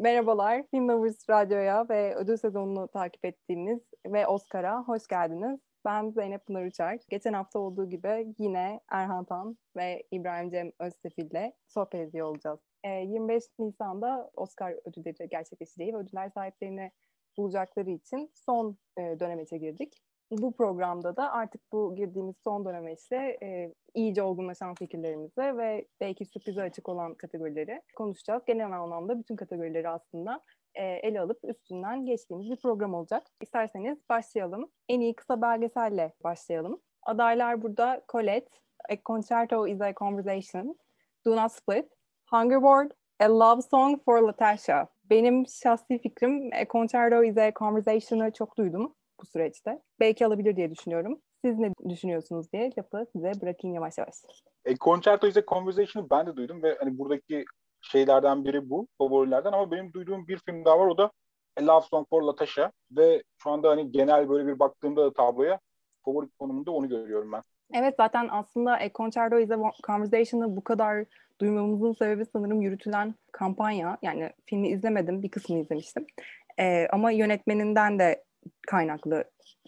Merhabalar, Film Lovers Radyo'ya ve ödül sezonunu takip ettiğiniz ve Oscar'a hoş geldiniz. Ben Zeynep Pınar Uçar. Geçen hafta olduğu gibi yine Erhan Tan ve İbrahim Cem Özsefil sohbet ediyor olacağız. 25 Nisan'da Oscar ödülleri gerçekleşeceği ve ödüller sahiplerini bulacakları için son dönemeçe girdik bu programda da artık bu girdiğimiz son dönemeçte e, iyice olgunlaşan fikirlerimizi ve belki sürprize açık olan kategorileri konuşacağız. Genel anlamda bütün kategorileri aslında e, ele alıp üstünden geçtiğimiz bir program olacak. İsterseniz başlayalım. En iyi kısa belgeselle başlayalım. Adaylar burada Colette, A Concerto is a Conversation, Do Not Split, Hungerboard, A Love Song for Latasha. Benim şahsi fikrim A Concerto is a Conversation'ı çok duydum bu süreçte. Belki alabilir diye düşünüyorum. Siz ne düşünüyorsunuz diye lafı size bırakayım yavaş yavaş. E, Concerto is a Conversation'ı ben de duydum ve hani buradaki şeylerden biri bu, favorilerden ama benim duyduğum bir film daha var o da A Love Song for Latasha ve şu anda hani genel böyle bir baktığımda da tabloya favori konumunda onu görüyorum ben. Evet zaten aslında A Concerto is a Conversation'ı bu kadar duymamızın sebebi sanırım yürütülen kampanya. Yani filmi izlemedim, bir kısmını izlemiştim. Ee, ama yönetmeninden de kaynaklı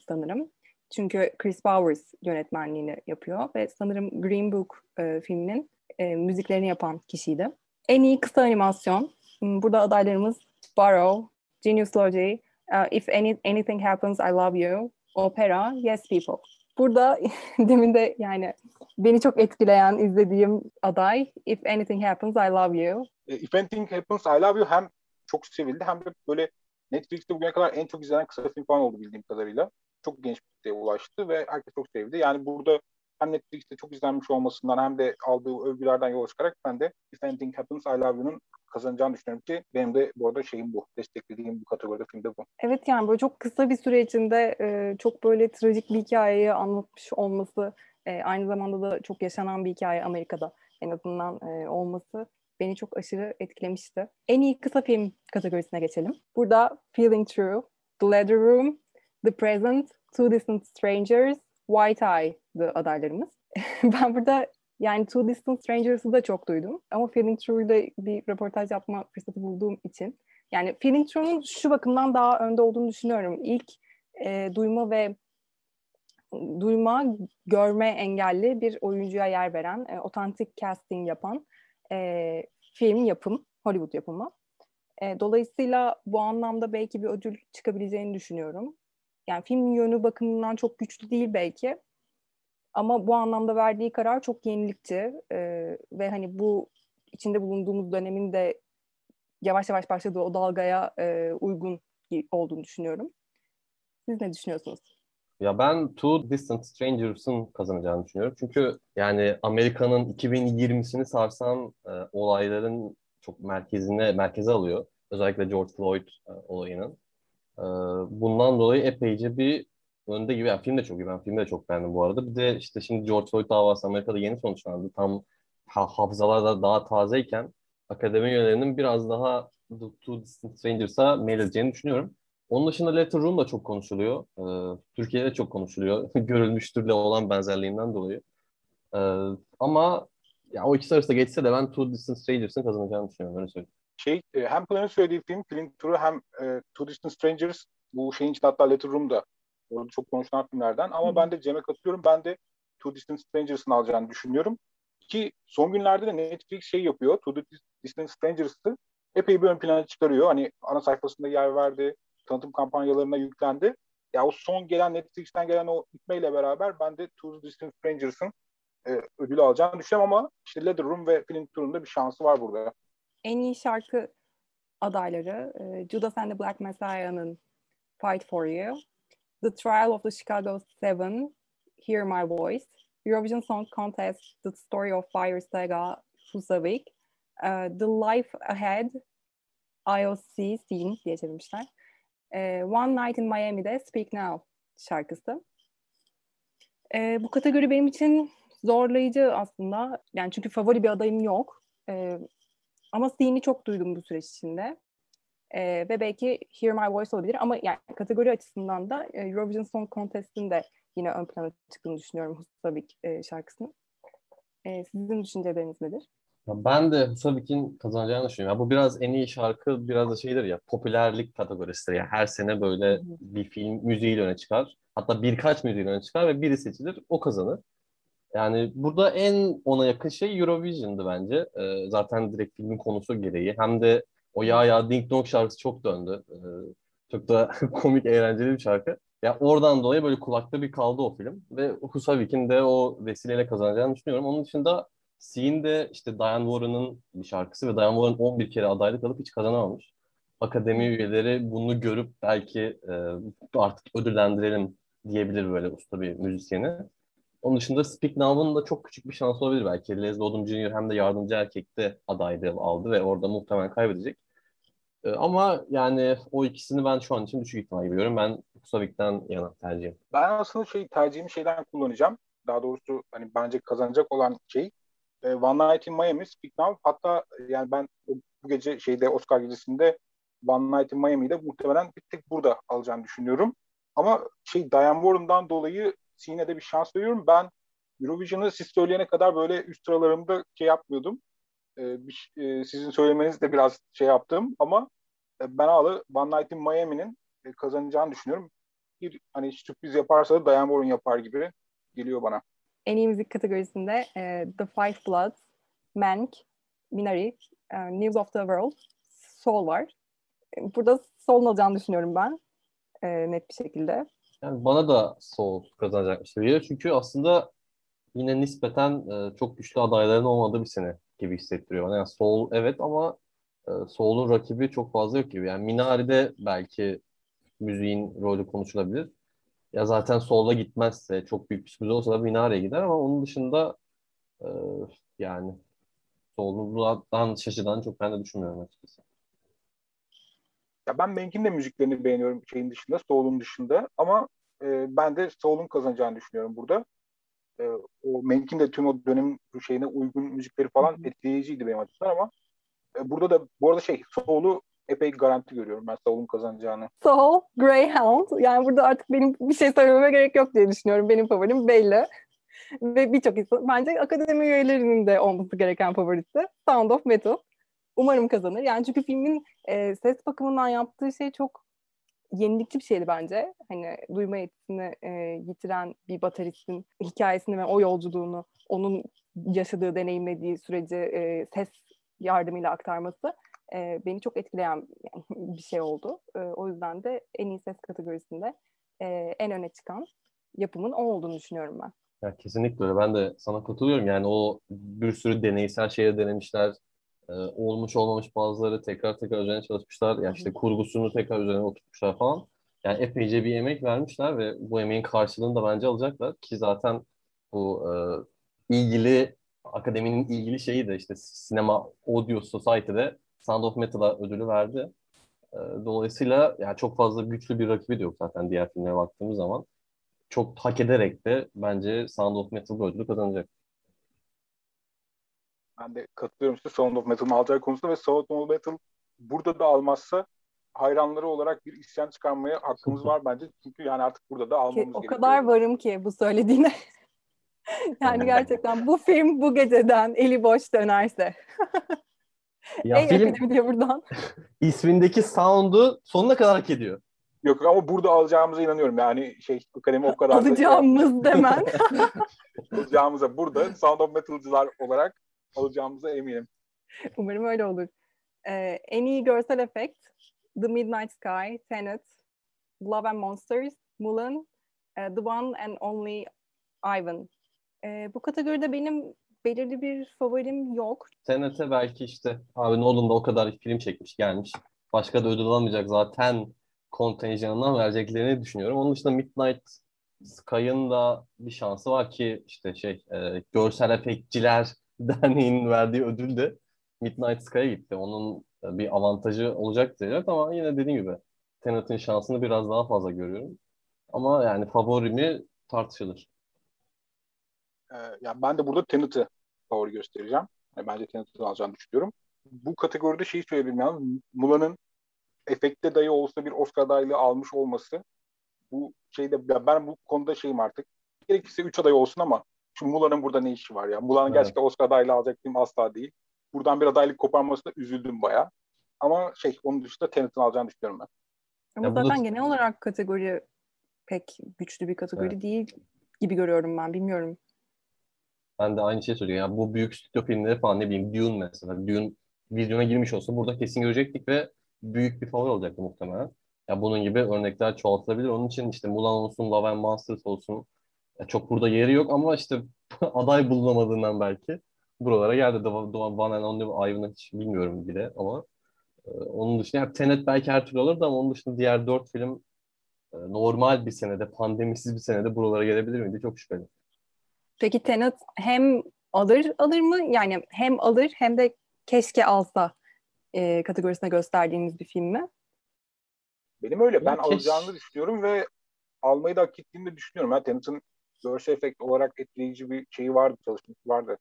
sanırım. Çünkü Chris Bowers yönetmenliğini yapıyor ve sanırım Green Book e, filminin e, müziklerini yapan kişiydi. En iyi kısa animasyon. Hmm, burada adaylarımız Sparrow, Genius Logi, uh, If any, Anything Happens I Love You, Opera, Yes People. Burada demin de yani beni çok etkileyen izlediğim aday If Anything Happens I Love You. E, If Anything Happens I Love You hem çok sevildi hem de böyle Netflix'te bugüne kadar en çok izlenen kısa film falan oldu bildiğim kadarıyla. Çok genç bir kitleye ulaştı ve herkes çok sevdi. Yani burada hem Netflix'te çok izlenmiş olmasından hem de aldığı övgülerden yola çıkarak ben de If Anything Happens I Love You'nun kazanacağını düşünüyorum ki benim de bu arada şeyim bu. Desteklediğim bu kategoride filmde bu. Evet yani böyle çok kısa bir süre e, çok böyle trajik bir hikayeyi anlatmış olması e, aynı zamanda da çok yaşanan bir hikaye Amerika'da en azından e, olması beni çok aşırı etkilemişti. En iyi kısa film kategorisine geçelim. Burada Feeling True, The Leather Room, The Present, Two Distant Strangers, White Eye'dı adaylarımız. ben burada yani Two Distant Strangers'ı da çok duydum. Ama Feeling True ile bir röportaj yapma fırsatı bulduğum için. Yani Feeling True'nun şu bakımdan daha önde olduğunu düşünüyorum. İlk e, duyma ve duyma, görme engelli bir oyuncuya yer veren, e, otantik casting yapan e, film yapım, Hollywood yapımı. E, dolayısıyla bu anlamda belki bir ödül çıkabileceğini düşünüyorum. Yani film yönü bakımından çok güçlü değil belki. Ama bu anlamda verdiği karar çok yenilikçi e, ve hani bu içinde bulunduğumuz dönemin de yavaş yavaş başladığı o dalgaya e, uygun olduğunu düşünüyorum. Siz ne düşünüyorsunuz? Ya ben Two Distant Strangers'ın kazanacağını düşünüyorum. Çünkü yani Amerika'nın 2020'sini sarsan e, olayların çok merkezine merkeze alıyor. Özellikle George Floyd e, olayının. E, bundan dolayı epeyce bir önde gibi. Yani film de çok iyi. Ben filmi de çok beğendim bu arada. Bir de işte şimdi George Floyd davası Amerika'da yeni sonuçlandı. Tam ha, hafızalarda daha tazeyken akademi üyelerinin biraz daha Two Distant Strangers'a meyledeceğini düşünüyorum. Onun dışında Letter Room da çok konuşuluyor. Ee, Türkiye'de çok konuşuluyor. Görülmüştürle olan benzerliğinden dolayı. Ee, ama ya o ikisi arasında geçse de ben Two Distant Strangers'ın kazanacağını düşünüyorum. Öyle söyleyeyim. Şey, e, hem Pınar'ın söylediği film, film turu hem e, Two Distant Strangers bu şeyin içinde hatta Letter Room'da orada çok konuşulan filmlerden. Ama Hı. ben de Cem'e katılıyorum. Ben de Two Distant Strangers'ın alacağını düşünüyorum. Ki son günlerde de Netflix şey yapıyor. Two Distant Strangers'ı epey bir ön plana çıkarıyor. Hani ana sayfasında yer verdi tanıtım kampanyalarına yüklendi. Ya o son gelen Netflix'ten gelen o gitmeyle beraber ben de Two Distant Strangers'ın e, ödülü alacağını düşünüyorum ama işte Leather Room ve Film Tour'un bir şansı var burada. En iyi şarkı adayları e, Judas and the Black Messiah'nın Fight For You, The Trial of the Chicago Seven, Hear My Voice, Eurovision Song Contest, The Story of Fire Saga, Husavik, uh, The Life Ahead, IOC Scene diye çevirmişler. E, One Night in Miami'de Speak Now şarkısı. E, bu kategori benim için zorlayıcı aslında. Yani çünkü favori bir adayım yok. E, ama Steam'i çok duydum bu süreç içinde. E, ve belki Hear My Voice olabilir ama yani kategori açısından da e, Eurovision Song Contest'in de yine ön plana çıktığını düşünüyorum Husavik e, şarkısının. E, sizin düşünceleriniz nedir? Ben de Husavik'in kazanacağını düşünüyorum. Ya bu biraz en iyi şarkı biraz da şeydir ya popülerlik kategorisidir. Ya her sene böyle bir film müziğiyle öne çıkar. Hatta birkaç müziğiyle öne çıkar ve biri seçilir o kazanır. Yani burada en ona yakın şey Eurovision'dı bence. Ee, zaten direkt filmin konusu gereği. Hem de o Ya Ya Ding Dong şarkısı çok döndü. Ee, çok da komik, eğlenceli bir şarkı. Ya oradan dolayı böyle kulakta bir kaldı o film. Ve Husavik'in de o vesileyle kazanacağını düşünüyorum. Onun dışında See'in de işte Diane Warren'ın bir şarkısı ve Diane Warren 11 kere adaylık alıp hiç kazanamamış. Akademi üyeleri bunu görüp belki e, artık ödüllendirelim diyebilir böyle usta bir müzisyeni. Onun dışında Speak Now'ın da çok küçük bir şans olabilir belki. Leslie Odom Jr. hem de yardımcı erkekte adaylığı aldı ve orada muhtemelen kaybedecek. Ee, ama yani o ikisini ben şu an için düşük ihtimal görüyorum. Ben Kusavik'ten yana tercihim. Ben aslında şey tercihimi şeyden kullanacağım. Daha doğrusu hani bence kazanacak olan şey e, One Night in Miami, Speak Now. Hatta yani ben bu gece şeyde Oscar gecesinde One Night in Miami'de muhtemelen bir tek burada alacağını düşünüyorum. Ama şey Diane Warren'dan dolayı yine de bir şans veriyorum. Ben Eurovision'ı siz söyleyene kadar böyle üst sıralarımda şey yapmıyordum. Ee, bir, e, sizin söylemeniz de biraz şey yaptım ama e, ben hala One Night in Miami'nin e, kazanacağını düşünüyorum. Bir hani sürpriz yaparsa da Diane Warren yapar gibi geliyor bana. En iyi müzik kategorisinde e, The Five Bloods, Mank, Minari, e, News of the World, Soul var. E, burada Soul'un alacağını düşünüyorum ben. E, net bir şekilde. Yani bana da Soul kazanacakmış gibi Çünkü aslında yine nispeten e, çok güçlü adayların olmadığı bir sene gibi hissettiriyor bana. Yani Soul evet ama e, Soul'un rakibi çok fazla yok gibi. Yani Minari'de belki müziğin rolü konuşulabilir. Ya zaten Soul'a gitmezse çok büyük bir sürpriz olsa da Minari'ye gider ama onun dışında e, yani Soul'dan şaşırdan çok ben de düşünmüyorum açıkçası. Ya ben Menk'in de müziklerini beğeniyorum şeyin dışında, Soul'un dışında ama e, ben de Soul'un kazanacağını düşünüyorum burada. E, o Menk'in de tüm o dönem şeyine uygun müzikleri falan etkileyiciydi benim açımdan ama e, burada da bu arada şey Soul'u epey garanti görüyorum ben Soul'un kazanacağını. Soul, Greyhound. Yani burada artık benim bir şey söylememe gerek yok diye düşünüyorum. Benim favorim belli. Ve birçok insan bence akademi üyelerinin de olması gereken favorisi Sound of Metal. Umarım kazanır. Yani çünkü filmin e, ses bakımından yaptığı şey çok yenilikçi bir şeydi bence. Hani duyma yetisini e, yitiren bir bateristin hikayesini ve o yolculuğunu, onun yaşadığı, deneyimlediği süreci e, ses yardımıyla aktarması e, beni çok etkileyen bir şey oldu. E, o yüzden de en iyi ses kategorisinde e, en öne çıkan yapımın o olduğunu düşünüyorum ben. Ya kesinlikle öyle. Ben de sana katılıyorum. Yani o bir sürü deneysel şeyler denemişler. Ee, olmuş olmamış bazıları tekrar tekrar üzerine çalışmışlar. Ya işte kurgusunu tekrar üzerine oturtmuşlar falan. Yani epeyce bir emek vermişler ve bu emeğin karşılığını da bence alacaklar ki zaten bu e, ilgili akademinin ilgili şeyi de işte Sinema Audio Society'de Sound of Metal'a ödülü verdi. E, dolayısıyla yani çok fazla güçlü bir rakibi de yok zaten diğer filmlere baktığımız zaman. Çok hak ederek de bence Sound of Metal bu ödülü kazanacak. Ben de katılıyorum işte Sound of Metal'ın alacağı konusunda ve Sound of Metal burada da almazsa hayranları olarak bir isyan çıkarmaya hakkımız var bence. Çünkü yani artık burada da almamız ki, gerekiyor. O kadar varım ki bu söylediğine. yani gerçekten bu film bu geceden eli boş dönerse. ya Ey film diye buradan. ismindeki sound'u sonuna kadar hak ediyor. Yok ama burada alacağımıza inanıyorum. Yani şey akademi o kadar Alacağımız da, demen. alacağımıza burada Sound of Metal'cılar olarak alacağımıza eminim. Umarım öyle olur. Ee, en iyi görsel efekt The Midnight Sky, Tenet, Love and Monsters, Mulan, uh, The One and Only Ivan. Ee, bu kategoride benim belirli bir favorim yok. Tenet'e belki işte abi Nolan da o kadar film çekmiş gelmiş. Başka da ödül alamayacak zaten kontenjanından vereceklerini düşünüyorum. Onun dışında Midnight Sky'ın da bir şansı var ki işte şey e, görsel efektçiler Derneği'nin verdiği ödül de Midnight Sky'a gitti. Onun bir avantajı olacak diyecek ama yine dediğim gibi Tenet'in şansını biraz daha fazla görüyorum. Ama yani favorimi tartışılır. Ee, yani ben de burada Tenet'i favori göstereceğim. Yani bence Tenet'i alacağını düşünüyorum. Bu kategoride şeyi söyleyeyim yalnız Mula'nın efekte dayı olsa bir Oscar adaylığı almış olması bu şeyde ben bu konuda şeyim artık. Gerekirse 3 aday olsun ama Şimdi Mula'nın burada ne işi var ya? Mula'nın evet. gerçekten Oscar adaylı alacak film asla değil. buradan bir adaylık koparmasına üzüldüm baya. Ama şey onun dışında Tenet'in alacağını düşünüyorum ben. Ama Ya zaten bunu- genel olarak kategori pek güçlü bir kategori Evet. değil gibi görüyorum ben. Bilmiyorum. Ben de aynı şeyi söylüyorum. Yani bu büyük stüdyo filmleri falan ne bileyim Dune mesela. Dune vizyona girmiş olsa burada kesin görecektik ve büyük bir favori olacaktı muhtemelen. Ya bunun gibi örnekler çoğaltılabilir. Onun için işte Mulan olsun, Love and Monsters olsun. Ya çok burada yeri yok ama işte aday bulunamadığından belki buralara geldi. The One and Only Ivan'ı hiç bilmiyorum bile ama e, onun dışında yani Tenet belki her türlü olurdu ama onun dışında diğer dört film e, normal bir senede, pandemisiz bir senede buralara gelebilir miydi? Çok şüpheli. Peki Tenet hem alır alır mı? Yani hem alır hem de keşke alsa e, kategorisine gösterdiğiniz bir film mi? Benim öyle. Ben keş- alacağını düşünüyorum ve almayı da hak ettiğini de düşünüyorum. Yani Tenet'in görsel efekt olarak etkileyici bir şeyi vardı, çalışması vardı.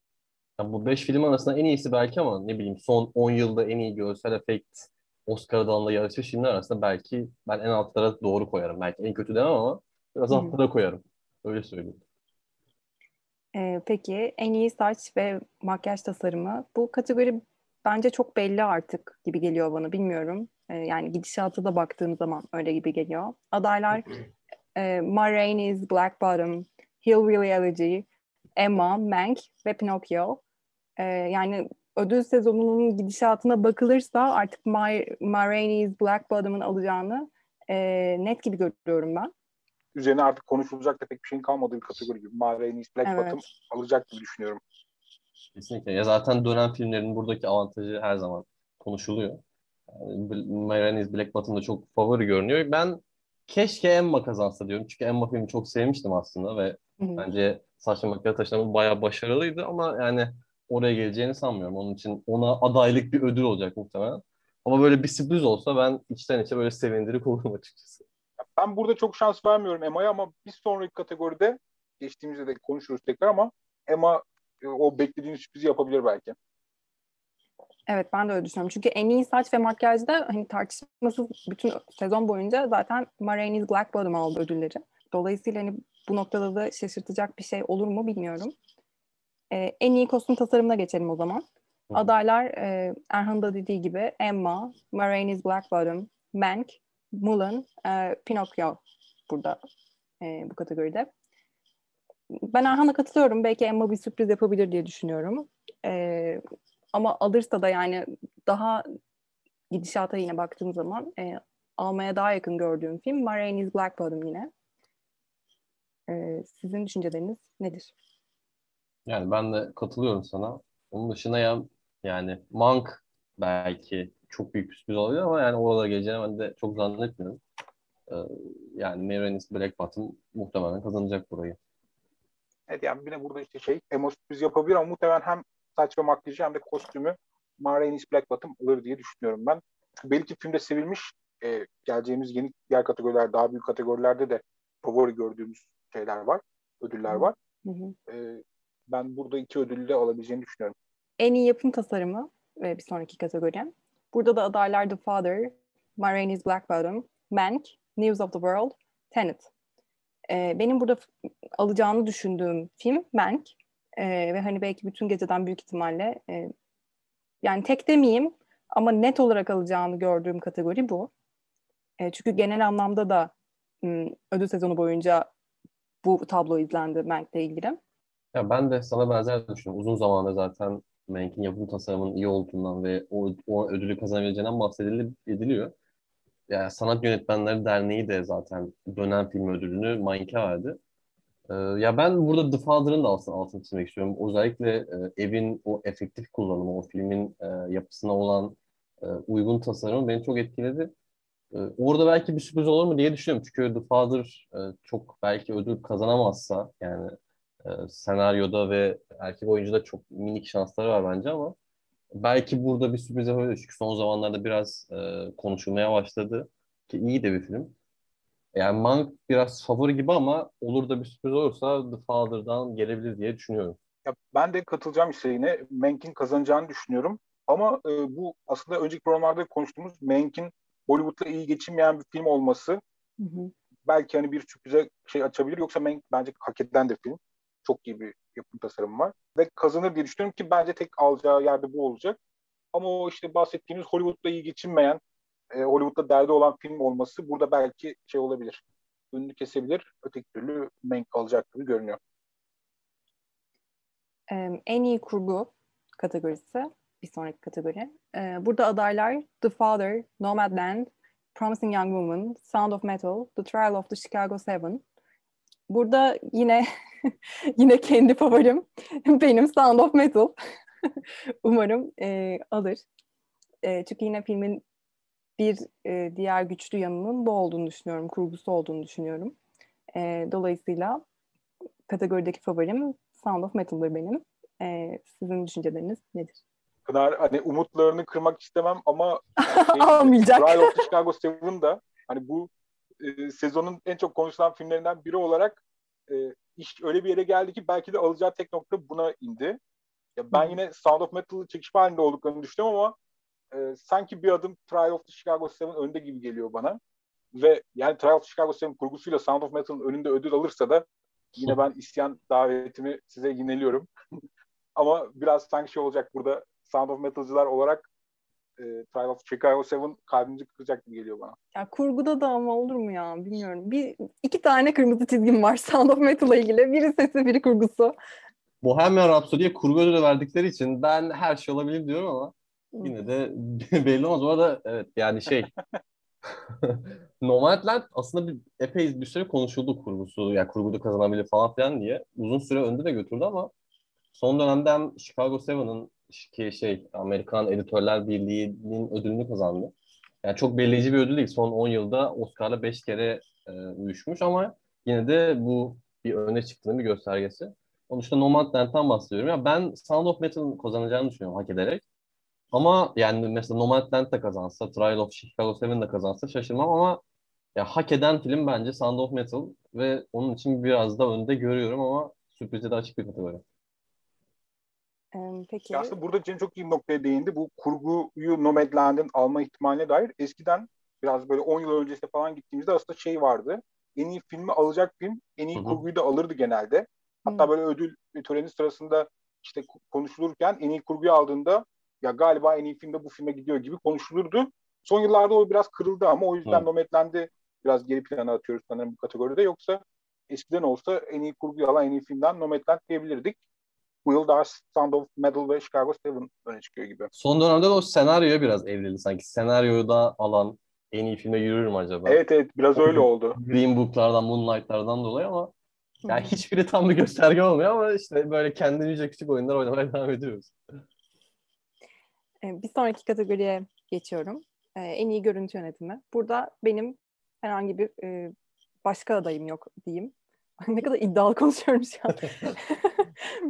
Ya bu 5 film arasında en iyisi belki ama ne bileyim son 10 yılda en iyi görsel efekt Oscar dalında yarışmış filmler arasında belki ben en altlara doğru koyarım. Belki en kötü demem ama biraz altlara koyarım. Öyle söyleyeyim. E, peki en iyi saç ve makyaj tasarımı. Bu kategori bence çok belli artık gibi geliyor bana. Bilmiyorum. E, yani gidişatı da baktığım zaman öyle gibi geliyor. Adaylar e, Ma Rainey's Black Bottom, Hillbilly Elegy, Emma, Mank ve Pinocchio. E, yani ödül sezonunun gidişatına bakılırsa artık Ma, Ma Rainey's Black Bottom'ın alacağını e, net gibi görüyorum ben. Üzerine artık konuşulacak da pek bir şeyin kalmadığı bir kategori gibi. Ma Rainey's Black Evet. Bottom alacak gibi düşünüyorum. Kesinlikle. Ya zaten dönem filmlerin buradaki avantajı her zaman konuşuluyor. Rainey's Black Bottom'da çok favori görünüyor. Ben keşke Emma kazansa diyorum. Çünkü Emma filmi çok sevmiştim aslında ve Hı hı. Bence saçma makyaj taşlama bayağı başarılıydı ama yani oraya geleceğini sanmıyorum. Onun için ona adaylık bir ödül olacak muhtemelen. Ama böyle bir sürpriz olsa ben içten içe böyle sevindirik olurum açıkçası. Ben burada çok şans vermiyorum Emma'ya ama bir sonraki kategoride geçtiğimizde de konuşuruz tekrar ama Emma e, o beklediğin sürprizi yapabilir belki. Evet ben de öyle düşünüyorum. Çünkü en iyi saç ve makyajda hani tartışmasız bütün sezon boyunca zaten Ma Rainey's Black Bottom aldı ödülleri. Dolayısıyla hani bu noktada da şaşırtacak bir şey olur mu bilmiyorum. Ee, en iyi kostüm tasarımına geçelim o zaman. Adaylar e, Erhan'ın da dediği gibi Emma, Ma Rainey's Black Bottom, Mank, Mulan, e, Pinocchio burada e, bu kategoride. Ben Erhan'a katılıyorum. Belki Emma bir sürpriz yapabilir diye düşünüyorum. E, ama alırsa da yani daha gidişata yine baktığım zaman e, almaya daha yakın gördüğüm film Ma Rainey's Black Bottom yine. E, sizin düşünceleriniz nedir? Yani ben de katılıyorum sana. Onun dışında ya yani Monk belki çok büyük bir sürpriz olabilir ama yani oralara geleceğini ben de çok zannetmiyorum. Ee, yani Mary's Black Bottom muhtemelen kazanacak burayı. Evet yani bir de burada işte şey Emma sürpriz yapabilir ama muhtemelen hem saç ve makyajı hem de kostümü Ma Rainey's Black Bottom alır diye düşünüyorum ben. Belki filmde sevilmiş e, geleceğimiz yeni diğer kategoriler daha büyük kategorilerde de favori gördüğümüz şeyler var. Ödüller var. Hı hı. E, ben burada iki ödülü de alabileceğini düşünüyorum. En iyi yapım tasarımı ve bir sonraki kategori. Burada da adaylar The Father, Ma Rainey's Black Bottom, Mank, News of the World, Tenet. Ee, benim burada alacağını düşündüğüm film Mank. Ee, ve hani belki bütün geceden büyük ihtimalle e, yani tek demeyeyim ama net olarak alacağını gördüğüm kategori bu. E, çünkü genel anlamda da ödül sezonu boyunca bu tablo izlendi Mank'le ilgili. Ya ben de sana benzer düşünüyorum. Uzun zamandır zaten Mank'in yapım tasarımının iyi olduğundan ve o, o ödülü kazanabileceğinden bahsediliyor. Yani Sanat Yönetmenleri Derneği de zaten dönem film ödülünü Mank'e verdi. Ee, ya ben burada The Father'ın da aslında altını çizmek istiyorum. Özellikle e, evin o efektif kullanımı, o filmin e, yapısına olan e, uygun tasarımı beni çok etkiledi. E, orada belki bir sürpriz olur mu diye düşünüyorum. Çünkü The Father e, çok belki ödül kazanamazsa yani e, senaryoda ve erkek oyuncuda çok minik şansları var bence ama belki burada bir sürpriz yapabilir. Çünkü son zamanlarda biraz e, konuşulmaya başladı. Ki iyi de bir film. Yani Mank biraz favori gibi ama olur da bir sürpriz olursa The Father'dan gelebilir diye düşünüyorum. Ya ben de katılacağım isteğine. Mank'in kazanacağını düşünüyorum. Ama e, bu aslında önceki programlarda konuştuğumuz Mank'in Hollywood'la iyi geçinmeyen bir film olması Hı hı. belki hani bir sürprize şey açabilir. Yoksa Mank bence hak edilen de film. Çok iyi bir yapım tasarımı var. Ve kazanır diye düşünüyorum ki bence tek alacağı yerde bu olacak. Ama o işte bahsettiğimiz Hollywood'da iyi geçinmeyen, e, Hollywood'da derdi olan film olması burada belki şey olabilir. Önünü kesebilir. Öteki türlü Mank alacak gibi görünüyor. En iyi kurgu kategorisi bir sonraki kategori. Burada adaylar The Father, Nomadland, Promising Young Woman, Sound of Metal, The Trial of the Chicago Seven. Burada yine yine kendi favorim benim Sound of Metal. Umarım e, alır. E, çünkü yine filmin bir e, diğer güçlü yanının bu olduğunu düşünüyorum. Kurgusu olduğunu düşünüyorum. E, dolayısıyla kategorideki favorim Sound of Metal'dır benim. E, sizin düşünceleriniz nedir? Pınar hani umutlarını kırmak istemem ama şey, almayacak. Trial of Chicago Seven da hani bu e, sezonun en çok konuşulan filmlerinden biri olarak e, iş öyle bir yere geldi ki belki de alacağı tek nokta buna indi. Ya ben yine Sound of Metal'ı çekişme halinde olduklarını düşünüyorum ama e, sanki bir adım Trial of the Chicago Seven önde gibi geliyor bana. Ve yani Trial of the Chicago Seven kurgusuyla Sound of Metal'ın önünde ödül alırsa da yine ben isyan davetimi size yineliyorum. ama biraz sanki şey olacak burada Sound of Metal'cılar olarak e, Trial of Chicago 7 kalbimizi kıracak gibi geliyor bana. Ya kurguda da ama olur mu ya bilmiyorum. Bir iki tane kırmızı çizgim var Sound of Metal'la ilgili. Biri sesi, biri kurgusu. Bohemian Rhapsody'ye kurgu ödülü verdikleri için ben her şey olabilir diyorum ama yine de belli olmaz. Bu arada evet yani şey Nomadland aslında bir, epey bir süre konuşuldu kurgusu. Yani kurguda kazanabilir falan filan diye. Uzun süre önde de götürdü ama son dönemde hem Chicago 7'ın ki şey Amerikan Editörler Birliği'nin ödülünü kazandı. Yani çok belirleyici bir ödül değil. Son 10 yılda Oscar'la 5 kere e, uyuşmuş ama yine de bu bir öne çıktığının bir göstergesi. Onun dışında Nomadland'dan bahsediyorum. Ya ben Sound of Metal'ın kazanacağını düşünüyorum hak ederek. Ama yani mesela Nomadland da kazansa, Trial of Chicago 7 de kazansa şaşırmam ama ya hak eden film bence Sound of Metal ve onun için biraz da önde görüyorum ama sürprize de açık bir kategori. Peki. Aslında burada Cem çok iyi bir noktaya değindi. Bu kurguyu Nomadland'ın alma ihtimaline dair eskiden biraz böyle 10 yıl öncesine falan gittiğimizde aslında şey vardı. En iyi filmi alacak film en iyi Hı-hı. kurguyu da alırdı genelde. Hatta Hı. böyle ödül töreni sırasında işte konuşulurken en iyi kurguyu aldığında ya galiba en iyi filmde bu filme gidiyor gibi konuşulurdu. Son yıllarda o biraz kırıldı ama o yüzden. Nomadland'i biraz geri plana atıyoruz sanırım bu kategoride. Yoksa eskiden olsa en iyi kurguyu alan en iyi filmden Nomadland diyebilirdik bu yıl daha Sound of Metal ve Chicago 7 öne çıkıyor gibi. Son dönemde de o senaryoya biraz evrildi sanki. Senaryoyu da alan en iyi filme yürür mü acaba? Evet evet biraz öyle oldu. Green Book'lardan, Moonlight'lardan dolayı ama yani hiçbiri tam bir gösterge olmuyor ama işte böyle kendimizce küçük oyunlar oynamaya devam ediyoruz. Bir sonraki kategoriye geçiyorum. En iyi görüntü yönetimi. Burada benim herhangi bir başka adayım yok diyeyim. ne kadar iddialı konuşuyorum şu an.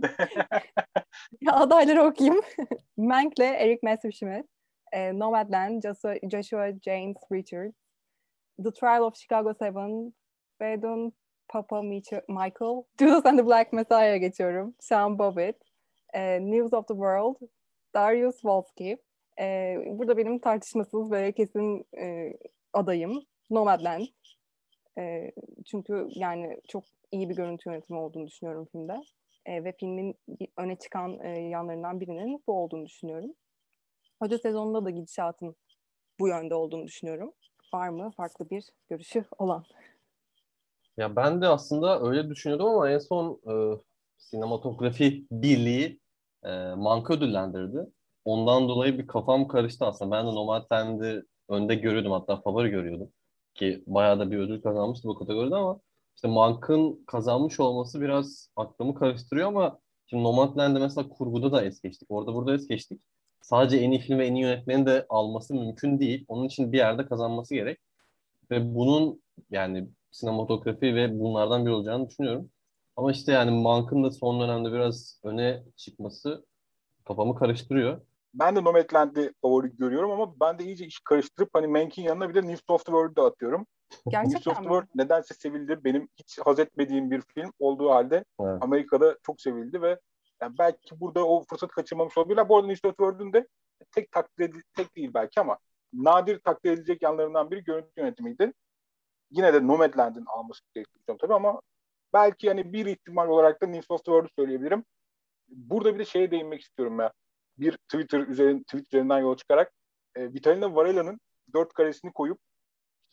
ya adayları okuyayım. Mank'le Eric Messerschmidt, e, Nomadland, Joshua, Joshua James Richard, The Trial of Chicago 7, Bedon Papa Michael, Judas and the Black Messiah'ya geçiyorum. Sean Bobbitt, e, News of the World, Darius Wolski. E, burada benim tartışmasız ve kesin e, adayım Nomadland. E, çünkü yani çok iyi bir görüntü yönetimi olduğunu düşünüyorum filmde. E, ve filmin öne çıkan e, yanlarından birinin bu olduğunu düşünüyorum. Hoca sezonunda da gidişatın bu yönde olduğunu düşünüyorum. Var mı farklı bir görüşü olan? Ya ben de aslında öyle düşünüyordum ama en son e, sinematografi birliği e, Manka ödüllendirdi. Ondan dolayı bir kafam karıştı aslında. Ben de Nomadland'i önde görüyordum hatta favori görüyordum. Ki bayağı da bir ödül kazanmıştı bu kategoride ama işte Monk'ın kazanmış olması biraz aklımı karıştırıyor ama şimdi Nomadland'de mesela kurguda da es geçtik. Orada burada es geçtik. Sadece en iyi film ve en iyi yönetmeni de alması mümkün değil. Onun için bir yerde kazanması gerek. Ve bunun yani sinematografi ve bunlardan biri olacağını düşünüyorum. Ama işte yani Monk'ın da son dönemde biraz öne çıkması kafamı karıştırıyor. Ben de Nomadland'i favori görüyorum ama ben de iyice iş karıştırıp hani Mank'in yanına bir de News of the World'u da atıyorum. Gerçekten News of nedense sevildi. Benim hiç haz etmediğim bir film olduğu halde evet. Amerika'da çok sevildi ve yani belki burada o fırsat kaçırmamış olabilirler. Bu arada News of the de tek takdir edil- tek değil belki ama nadir takdir edilecek yanlarından biri görüntü yönetimiydi. Yine de Nomadland'in alması gerekiyor tabii ama belki hani bir ihtimal olarak da the World'u söyleyebilirim. Burada bir de şeye değinmek istiyorum ya. Bir Twitter üzerinden, Twitter üzerinden yola çıkarak e, Vitalina Varela'nın dört karesini koyup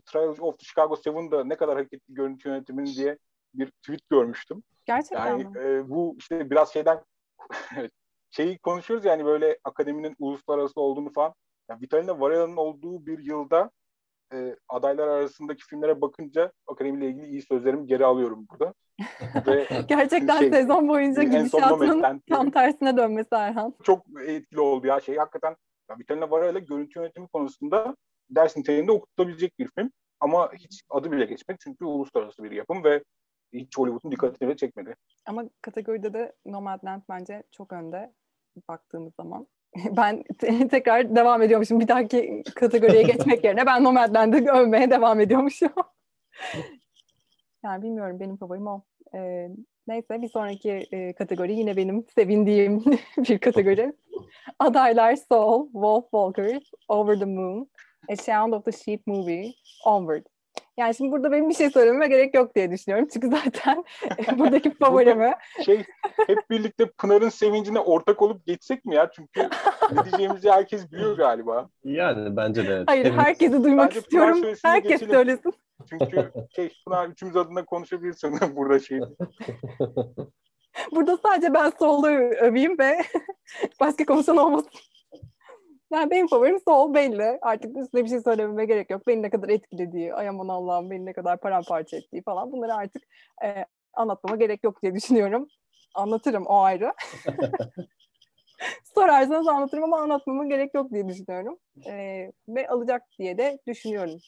Trials of the Chicago Seven'da ne kadar hak etti görüntü yönetimini diye bir tweet görmüştüm. Gerçekten yani, mi? E, bu işte biraz şeyden şeyi konuşuyoruz yani böyle akademinin uluslararası olduğunu falan. Yani Vitalina Varela'nın olduğu bir yılda e, adaylar arasındaki filmlere bakınca akademiyle ilgili iyi sözlerimi geri alıyorum burada. Ve Gerçekten şey, sezon boyunca gidişatının tam tersine dönmesi Erhan. Çok etkili oldu ya. Şey hakikaten ya Vitalina Varela görüntü yönetimi konusunda ders niteliğinde okutabilecek bir film. Ama hiç adı bile geçmedi çünkü uluslararası bir yapım ve hiç Hollywood'un dikkatini bile çekmedi. Ama kategoride de Nomadland bence çok önde baktığımız zaman. Ben tekrar devam ediyormuşum bir dahaki kategoriye geçmek yerine ben Nomadland'ı övmeye devam ediyormuşum. yani bilmiyorum benim favorim o. Ee, neyse bir sonraki e, kategori yine benim sevindiğim bir kategori. Adaylar Soul, Wolf Walkers, Over the Moon, A Sound of the Sheep Movie, Onward. Yani şimdi burada benim bir şey söylememe gerek yok diye düşünüyorum. Çünkü zaten buradaki favorimi. şey hep birlikte Pınar'ın sevincine ortak olup geçsek mi ya? Çünkü ne diyeceğimizi herkes biliyor galiba. Yani bence de. Hayır evet. herkesi duymak bence istiyorum. Herkes geçelim. söylesin. Çünkü şey Pınar üçümüz adına konuşabilirsin burada şey. Burada sadece ben solo öveyim ve başka konuşan olmasın. Yani benim favorim Soul belli. Artık üstüne bir şey söylememe gerek yok. Beni ne kadar etkilediği, ay aman Allah'ım beni ne kadar paramparça ettiği falan. Bunları artık e, anlatmama gerek yok diye düşünüyorum. Anlatırım o ayrı. Sorarsanız anlatırım ama anlatmama gerek yok diye düşünüyorum. E, ve alacak diye de düşünüyorum.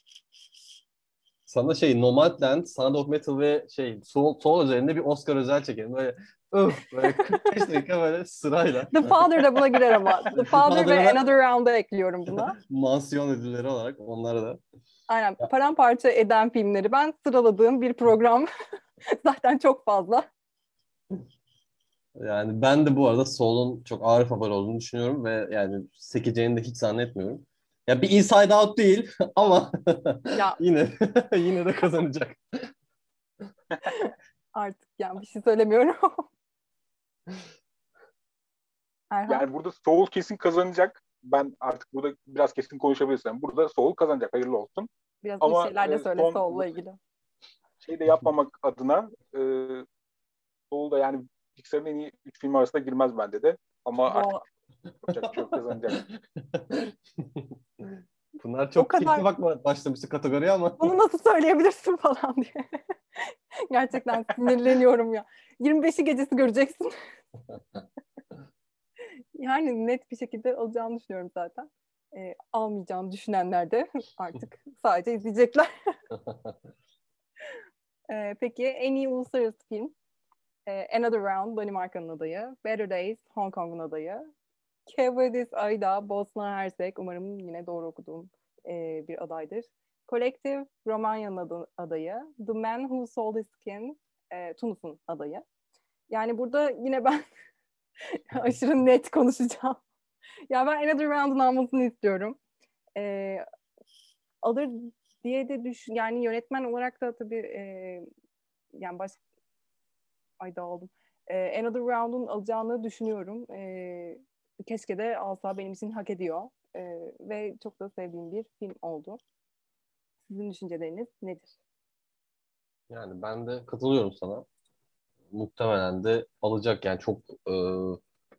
Sana şey Nomadland, Sound of Metal ve şey Soul, Soul üzerinde bir Oscar özel çekelim. Böyle Öf böyle 45 dakika böyle sırayla. The Father da buna girer ama. The Father ve Another Round'a ekliyorum buna. Mansiyon ödülleri olarak onları da. Aynen paramparça eden filmleri ben sıraladığım bir program. Zaten çok fazla. Yani ben de bu arada Soul'un çok ağır favori olduğunu düşünüyorum ve yani sekeceğini de hiç zannetmiyorum. Ya bir Inside Out değil ama ya. yine yine de kazanacak. Artık yani bir şey söylemiyorum. Erhan. Yani burada Soul kesin kazanacak. Ben artık burada biraz kesin konuşabilirsem. Burada Soul kazanacak. Hayırlı olsun. Biraz Ama, iyi şeyler de e, söyle son, Soul'la ilgili. Şey de yapmamak adına e, Soul da yani Pixar'ın en iyi üç film arasında girmez bende de. Ama artık yapacak şey kazanacak. Bunlar çok kadar... keyifli bakma başlamıştı kategoriye ama. Bunu nasıl söyleyebilirsin falan diye. Gerçekten sinirleniyorum ya. 25'i gecesi göreceksin. yani net bir şekilde alacağını düşünüyorum zaten. E, almayacağını düşünenler de artık sadece izleyecekler. e, peki en iyi uluslararası film? E, Another Round, Danimarka'nın adayı. Better Days, Hong Kong'un adayı. Kevadis Ayda, Bosna Hersek. Umarım yine doğru okuduğum e, bir adaydır. Collective, Romanya'nın adayı. The Man Who Sold His Skin, e, Tunus'un adayı. Yani burada yine ben aşırı net konuşacağım. ya ben Another Round'un almasını istiyorum. E, alır diye de düşün yani yönetmen olarak da tabii e, yani baş ay dağıldım. E, Another Round'un alacağını düşünüyorum. E, keşke de alsa benim için hak ediyor. E, ve çok da sevdiğim bir film oldu. Sizin düşünceleriniz nedir? Yani ben de katılıyorum sana muhtemelen de alacak yani çok e,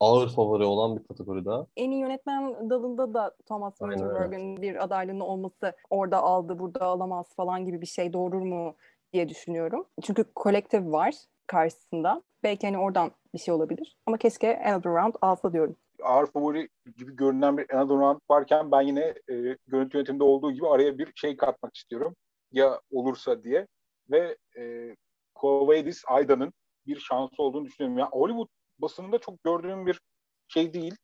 ağır favori olan bir kategori daha. En iyi yönetmen dalında da Thomas Winterberg'in bir adaylığının olması orada aldı burada alamaz falan gibi bir şey doğurur mu diye düşünüyorum. Çünkü kolektif var karşısında. Belki hani oradan bir şey olabilir. Ama keşke Another Round alsa diyorum. Ağır favori gibi görünen bir Round varken ben yine e, görüntü yönetiminde olduğu gibi araya bir şey katmak istiyorum. Ya olursa diye. Ve e, Kovadis Ayda'nın bir şansı olduğunu düşünüyorum. Yani Hollywood basınında çok gördüğüm bir şey değil,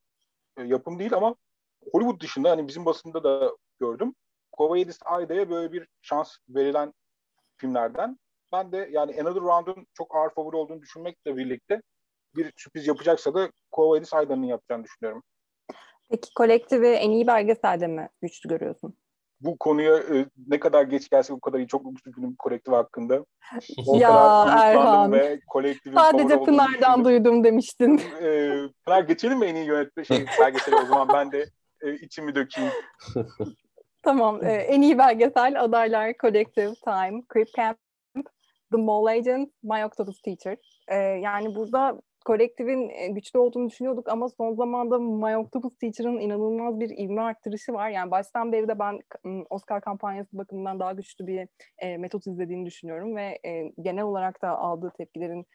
e, yapım değil ama Hollywood dışında hani bizim basında da gördüm. Kovayedis Ayda'ya böyle bir şans verilen filmlerden. Ben de yani Another Round'un çok ağır favori olduğunu düşünmekle birlikte bir sürpriz yapacaksa da Kovayedis Ayda'nın yapacağını düşünüyorum. Peki kolektifi en iyi belgeselde mi güçlü görüyorsun? bu konuya e, ne kadar geç gelse bu kadar iyi çok üzgünüm kolektif hakkında. O ya Erhan. Ve Sadece Pınar'dan duydum demiştin. E, Pınar geçelim mi en iyi yönetme şey belgeseli o zaman ben de e, içimi dökeyim. tamam. E, en iyi belgesel adaylar Collective Time, Creep Camp, The Mole Agent, My Octopus Teacher. E, yani burada kolektifin e, güçlü olduğunu düşünüyorduk ama son zamanda My Octopus Teacher'ın inanılmaz bir ivme arttırışı var. Yani baştan beri de ben Oscar kampanyası bakımından daha güçlü bir e, metot izlediğini düşünüyorum ve e, genel olarak da aldığı tepkilerin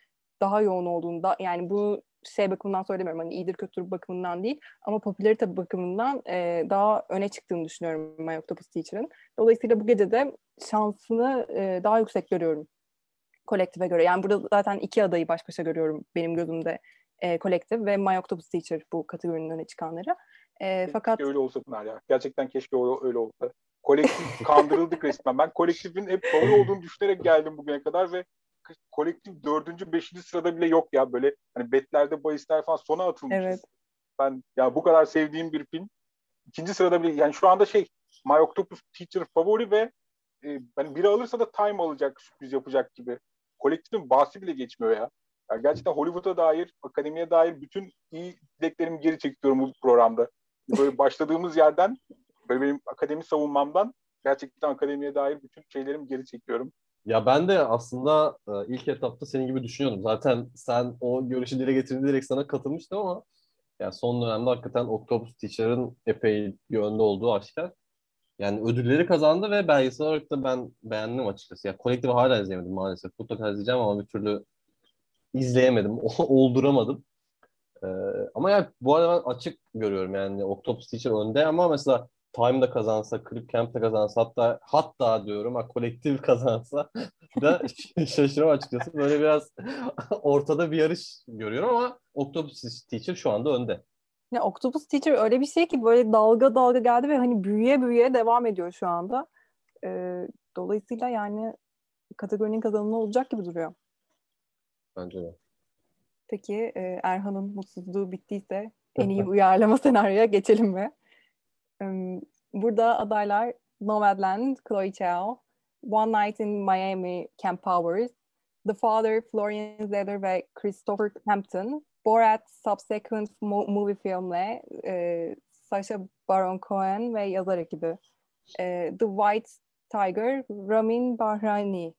daha yoğun olduğunda yani bu şey bakımından söylemiyorum hani iyidir kötüdür bakımından değil ama popülarite bakımından e, daha öne çıktığını düşünüyorum My Octopus Teacher'ın. Dolayısıyla bu gece de şansını e, daha yüksek görüyorum kolektife göre. Yani burada zaten iki adayı baş başa görüyorum benim gözümde. E, kolektif ve My Octopus Teacher bu kategorinin öne çıkanları. E, fakat öyle olsa Pınar ya. Gerçekten keşke öyle olsa. Kolektif kandırıldık resmen. Ben kolektifin hep doğru olduğunu düşünerek geldim bugüne kadar ve kolektif dördüncü, beşinci sırada bile yok ya böyle hani betlerde bahisler falan sona atılmış. Evet. Ben ya bu kadar sevdiğim bir film. İkinci sırada bile yani şu anda şey My Octopus Teacher favori ve e, hani biri alırsa da Time alacak sürpriz yapacak gibi kolektifin bahsi bile geçmiyor ya. Yani gerçekten Hollywood'a dair, akademiye dair bütün iyi dileklerimi geri çekiyorum bu programda. Böyle başladığımız yerden, böyle benim akademi savunmamdan gerçekten akademiye dair bütün şeylerimi geri çekiyorum. Ya ben de aslında e, ilk etapta senin gibi düşünüyordum. Zaten sen o görüşü dile getirdiğinde direkt sana katılmıştım ama yani son dönemde hakikaten Octopus Teacher'ın epey bir önde olduğu aşikar. Yani ödülleri kazandı ve belgesel olarak da ben beğendim açıkçası. Ya kolektifi hala izleyemedim maalesef. Mutlaka izleyeceğim ama bir türlü izleyemedim. Olduramadım. Ee, ama ya bu arada ben açık görüyorum yani Octopus Teacher önde ama mesela Time'da kazansa, Clip Camp'te kazansa hatta hatta diyorum ha kolektif kazansa da şaşırmam açıkçası. Böyle biraz ortada bir yarış görüyorum ama Octopus Teacher şu anda önde. Ya Octopus Teacher öyle bir şey ki böyle dalga dalga geldi ve hani büyüye büyüye devam ediyor şu anda. Ee, dolayısıyla yani kategorinin kazanımı olacak gibi duruyor. Bence de. Peki e, Erhan'ın mutsuzluğu bittiyse en iyi uyarlama senaryoya geçelim mi? Burada adaylar Nomadland, Chloe Zhao, One Night in Miami, Camp Powers, The Father, Florian Zeller ve Christopher Hampton, Borat Subsequent Movie filmle e, Sacha Baron Cohen ve yazar ekibi. E, The White Tiger, Ramin Bahrani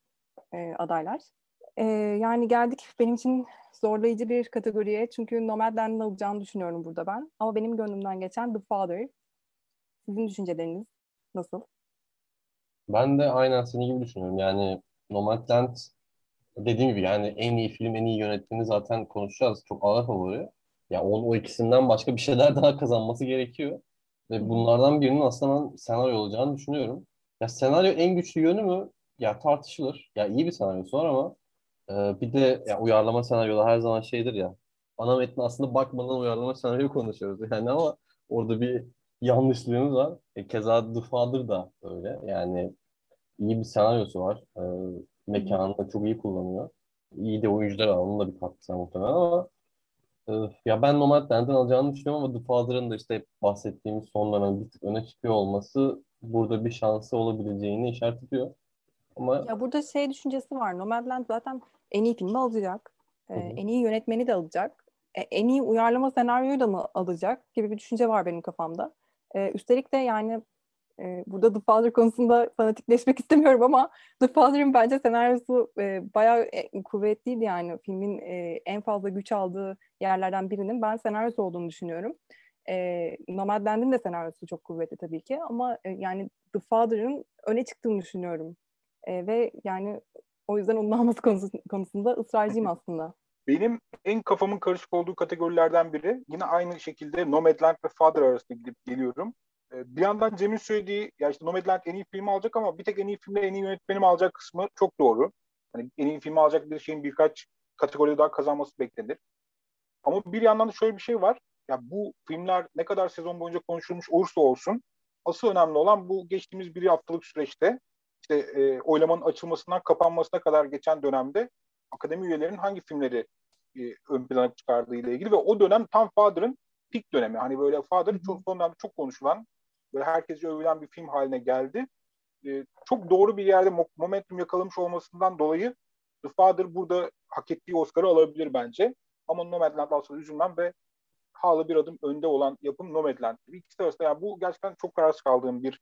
e, adaylar. E, yani geldik benim için zorlayıcı bir kategoriye. Çünkü Nomadland'ın alacağını düşünüyorum burada ben. Ama benim gönlümden geçen The Father. Sizin düşünceleriniz nasıl? Ben de aynen senin gibi düşünüyorum. Yani Nomadland dediğim gibi yani en iyi film, en iyi yönetmeni zaten konuşacağız. Çok ağır favori. Ya onun o ikisinden başka bir şeyler daha kazanması gerekiyor. Ve bunlardan birinin aslında ben senaryo olacağını düşünüyorum. Ya senaryo en güçlü yönü mü? Ya tartışılır. Ya iyi bir senaryosu var ama e, bir de ya uyarlama senaryoda her zaman şeydir ya. Ana metne aslında bakmadan uyarlama senaryo konuşuyoruz. Yani ama orada bir yanlışlığımız var. E, keza The Father da öyle. Yani iyi bir senaryosu var. E, mekanını da çok iyi kullanıyor. İyi de oyuncular. Onun da bir katkısı muhtemelen ama e, ya ben Nomadland'den alacağını düşünüyorum ama The Father'ın da işte bahsettiğimiz son dönem bir tık öne çıkıyor olması burada bir şansı olabileceğini işaret ediyor. Ama ya burada şey düşüncesi var. Nomadland zaten en iyi filmi alacak. Ee, en iyi yönetmeni de alacak. E, en iyi uyarlama senaryoyu da mı alacak gibi bir düşünce var benim kafamda. Ee, üstelik de yani e, burada The Father konusunda fanatikleşmek istemiyorum ama The Father'ın bence senaryosu e, bayağı e, kuvvetliydi yani. Filmin e, en fazla güç aldığı yerlerden birinin ben senaryosu olduğunu düşünüyorum. E, Nomadland'in de senaryosu çok kuvvetli tabii ki ama e, yani The Father'ın öne çıktığını düşünüyorum. E, ve yani o yüzden onun alması konusu, konusunda ısrarcıyım aslında. Benim en kafamın karışık olduğu kategorilerden biri yine aynı şekilde Nomadland ve Father arasında gidip geliyorum. Ee, bir yandan Cem'in söylediği ya işte Nomadland en iyi filmi alacak ama bir tek en iyi filmde en iyi yönetmenim alacak kısmı çok doğru. Hani en iyi filmi alacak bir şeyin birkaç kategoride daha kazanması beklenir. Ama bir yandan da şöyle bir şey var. Ya bu filmler ne kadar sezon boyunca konuşulmuş olursa olsun asıl önemli olan bu geçtiğimiz bir haftalık süreçte işte e, oylamanın açılmasından kapanmasına kadar geçen dönemde akademi üyelerinin hangi filmleri e, ön plana çıkardığı ile ilgili ve o dönem tam Father'ın pik dönemi. Hani böyle Father'ın çok son dönemde çok konuşulan böyle herkese övülen bir film haline geldi. E, çok doğru bir yerde momentum yakalamış olmasından dolayı The Father burada hak ettiği Oscar'ı alabilir bence. Ama Nomadland alsa üzülmem ve hala bir adım önde olan yapım Nomadland. İkisi arasında yani bu gerçekten çok kararsız kaldığım bir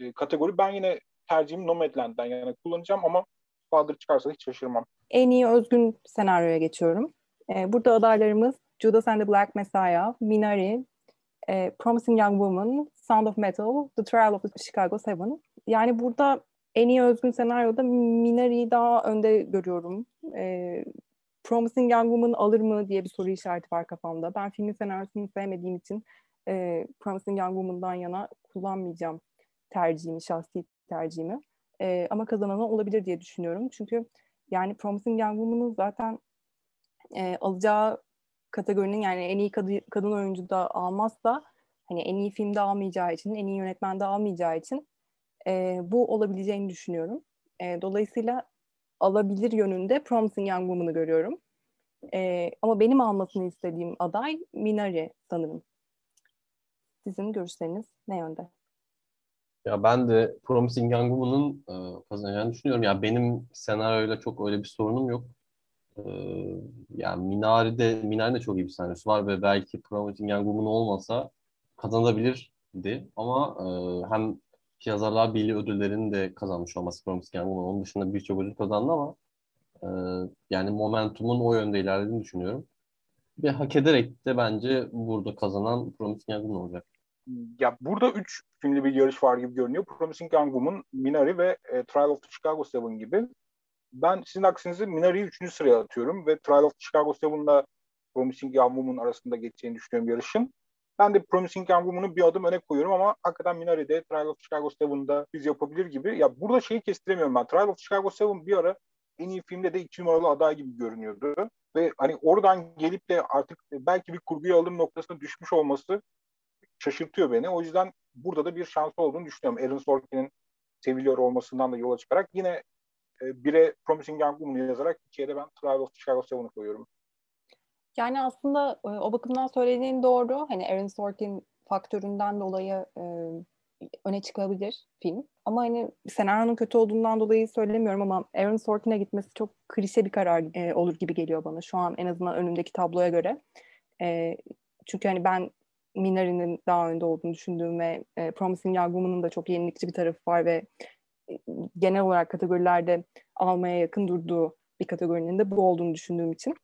e, kategori. Ben yine tercihimi Nomadland'den yana kullanacağım ama Father çıkarsa hiç şaşırmam. En iyi özgün senaryoya geçiyorum. E, burada adaylarımız Judas and the Black Messiah, Minari, e, Promising Young Woman, Sound of Metal, The Trial of the Chicago Seven. Yani burada en iyi özgün senaryoda Minari'yi daha önde görüyorum. E, Promising Young Woman alır mı diye bir soru işareti var kafamda. Ben filmin senaryosunu sevmediğim için e, Promising Young Woman'dan yana kullanmayacağım tercihimi, şahsi tercihimi. E, ama kazananı olabilir diye düşünüyorum. Çünkü yani Promising Young Woman'ın zaten e, alacağı kategorinin yani en iyi kadın, kadın oyuncu da almazsa hani en iyi filmde almayacağı için, en iyi yönetmende almayacağı için e, bu olabileceğini düşünüyorum. E, dolayısıyla alabilir yönünde Promising Young Woman'ı görüyorum. E, ama benim almasını istediğim aday Minari sanırım. Sizin görüşleriniz ne yönde? Ya ben de Promising Young Woman'ın e, kazanacağını düşünüyorum. Ya benim senaryoyla çok öyle bir sorunum yok. E, yani Minari'de, Minari'de çok iyi bir senaryosu var ve belki Promising Young Woman olmasa kazanabilirdi. Ama e, hem Yazarlar Birliği ödüllerini de kazanmış olması Promising Young Woman. Onun dışında birçok ödül kazandı ama e, yani momentumun o yönde ilerlediğini düşünüyorum. Ve hak ederek de bence burada kazanan Promising Young Woman olacak. Ya burada üç filmli bir yarış var gibi görünüyor. Promising Young Woman, Minari ve e, Trial of the Chicago Seven gibi. Ben sizin aksinize Minari'yi üçüncü sıraya atıyorum ve Trial of the Chicago Seven'la Promising Young Woman arasında geçeceğini düşünüyorum yarışın. Ben de Promising Young Woman'ı bir adım öne koyuyorum ama hakikaten Minari'de Trial of Chicago 7'da biz yapabilir gibi. Ya burada şeyi kestiremiyorum ben. Trial of Chicago 7 bir ara en iyi filmde de iki numaralı aday gibi görünüyordu. Ve hani oradan gelip de artık belki bir kurguya alım noktasına düşmüş olması şaşırtıyor beni. O yüzden burada da bir şansı olduğunu düşünüyorum. Aaron Sorkin'in seviliyor olmasından da yola çıkarak yine e, bire Promising Young Woman'ı yazarak ikiye de ben Trial of Chicago 7'ı koyuyorum. Yani aslında e, o bakımdan söylediğin doğru. Hani Aaron Sorkin faktöründen dolayı e, öne çıkabilir film. Ama hani senaryonun kötü olduğundan dolayı söylemiyorum ama Aaron Sorkin'e gitmesi çok klişe bir karar e, olur gibi geliyor bana şu an en azından önümdeki tabloya göre. E, çünkü hani ben Minari'nin daha önde olduğunu düşündüğüm ve e, Promising Young Woman'ın da çok yenilikçi bir tarafı var ve e, genel olarak kategorilerde almaya yakın durduğu bir kategorinin de bu olduğunu düşündüğüm için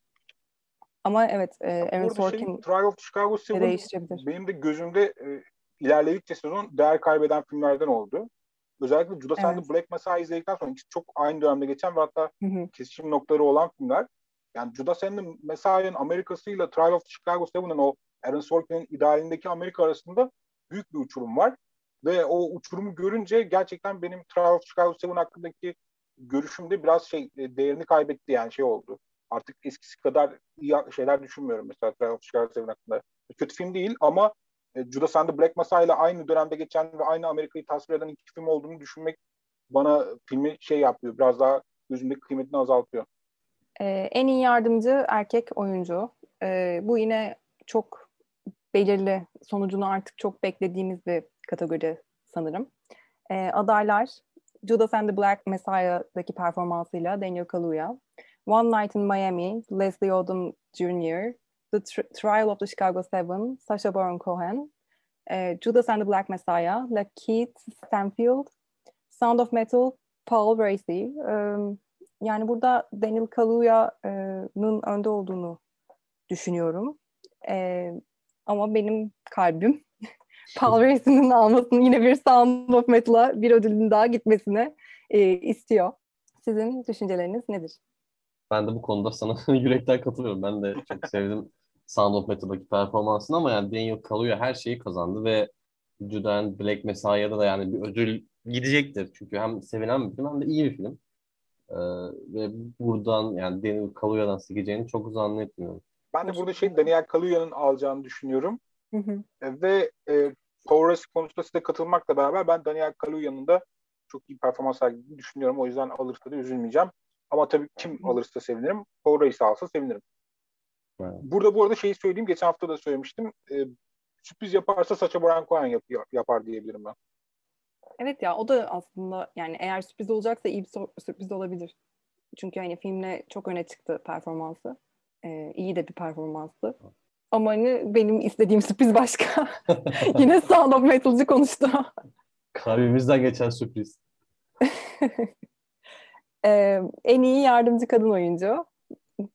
ama evet e, Aaron Sorkin şey, Trial of Chicago 7 değiştirebilir. Benim de gözümde e, ilerledikçe sezon değer kaybeden filmlerden oldu. Özellikle Judas evet. and the Black Messiah izledikten sonra ikisi çok aynı dönemde geçen ve hatta hı hı. kesişim noktaları olan filmler. Yani Judas and the Messiah'ın Amerika'sıyla Trial of Chicago 7'ın o Aaron Sorkin'in idealindeki Amerika arasında büyük bir uçurum var. Ve o uçurumu görünce gerçekten benim Trial of Chicago 7 hakkındaki görüşümde biraz şey e, değerini kaybetti yani şey oldu artık eskisi kadar iyi şeyler düşünmüyorum mesela Trial of Chicago 7 hakkında. Kötü film değil ama e, Judas and the Black Messiah ile aynı dönemde geçen ve aynı Amerika'yı tasvir eden iki film olduğunu düşünmek bana filmi şey yapıyor. Biraz daha gözümdeki kıymetini azaltıyor. Ee, en iyi yardımcı erkek oyuncu. Ee, bu yine çok belirli sonucunu artık çok beklediğimiz bir kategori sanırım. Ee, adaylar Judas and the Black Messiah'daki performansıyla Daniel Kaluuya, One Night in Miami, Leslie Odom Jr., The Trial of the Chicago Seven, Sacha Baron Cohen, uh, Judas and the Black Messiah, Lakeith Stanfield, Sound of Metal, Paul Racy. Um, yani burada Daniel Kaluuya'nın önde olduğunu düşünüyorum. E, ama benim kalbim Paul Racy'nin almasını yine bir Sound of Metal'a bir ödülün daha gitmesini e, istiyor. Sizin düşünceleriniz nedir? Ben de bu konuda sana yürekten katılıyorum. Ben de çok sevdim Sound of Metal'daki performansını ama yani Daniel Kaluuya her şeyi kazandı ve Judan Black Messiah'da da yani bir ödül gidecektir. Çünkü hem sevilen bir film hem de iyi bir film. Ee, ve buradan yani Daniel Kaluya'dan sikeceğini çok zannetmiyorum. Ben de burada şey Daniel Kaluya'nın alacağını düşünüyorum. Hı hı. E, ve e, Power konusunda size katılmakla beraber ben Daniel Kaluya'nın da çok iyi performans sergilediğini düşünüyorum. O yüzden alırsa da üzülmeyeceğim. Ama tabii kim alırsa sevinirim. Reis alsa sevinirim. Evet. Burada bu arada şeyi söyleyeyim. Geçen hafta da söylemiştim. Ee, sürpriz yaparsa Sacha Baron Cohen yap, yapar diyebilirim ben. Evet ya o da aslında yani eğer sürpriz olacaksa iyi bir sürpriz olabilir. Çünkü hani filmle çok öne çıktı performansı. Ee, iyi de bir performanstı. Ama hani benim istediğim sürpriz başka. Yine Sound of Metal'cı konuştu. Kalbimizden geçen sürpriz. ee, en iyi yardımcı kadın oyuncu.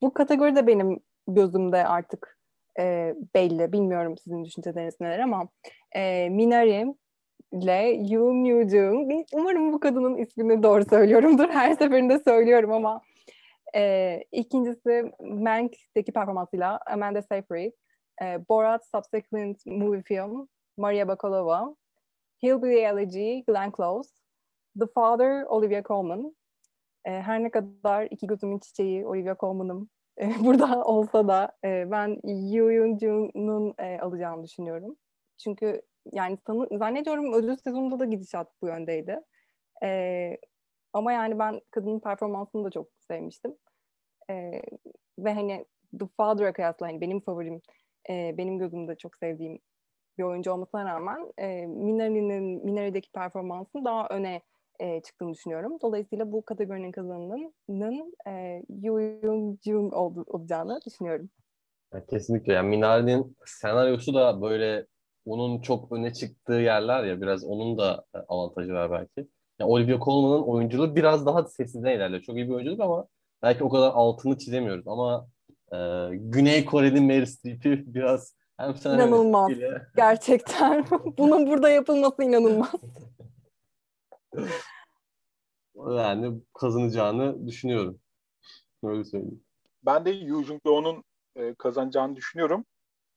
Bu kategori de benim gözümde artık e, belli. Bilmiyorum sizin düşünceleriniz neler ama e, Minari ile Yoo Jung. Umarım bu kadının ismini doğru söylüyorumdur. Her seferinde söylüyorum ama e, ikincisi Mank'teki performansıyla Amanda Seyfried. E, Borat Subsequent Movie Film Maria Bakalova. Hillbilly Elegy Glenn Close. The Father Olivia Colman. E, her ne kadar iki gözümün çiçeği Olivia Colman'ım e, burada olsa da e, ben Yoo Yoon Jung'un e, alacağını düşünüyorum. Çünkü yani sanı, zannediyorum ödül sezonunda da gidişat bu yöndeydi. E, ama yani ben kadının performansını da çok sevmiştim. E, ve hani The Father'a kıyasla hani benim favorim, e, benim gözümde çok sevdiğim bir oyuncu olmasına rağmen e, Minari'nin Minari'deki performansını daha öne e, çıktığını düşünüyorum. Dolayısıyla bu kategorinin kazananının e, Yoo Yoon Jung olacağını düşünüyorum. kesinlikle. Yani Minari'nin senaryosu da böyle onun çok öne çıktığı yerler ya biraz onun da e, avantajı var belki. Yani Olivia Colman'ın oyunculuğu biraz daha sessinden ilerliyor. Çok iyi bir oyunculuk ama belki o kadar altını çizemiyoruz. Ama e, Güney Koreli Meryl Streep'i biraz hem inanılmaz. Gerçekten. Bunun burada yapılması inanılmaz. yani kazanacağını düşünüyorum. Öyle söyleyeyim. Ben de Yu Jung Do'nun e, kazanacağını düşünüyorum.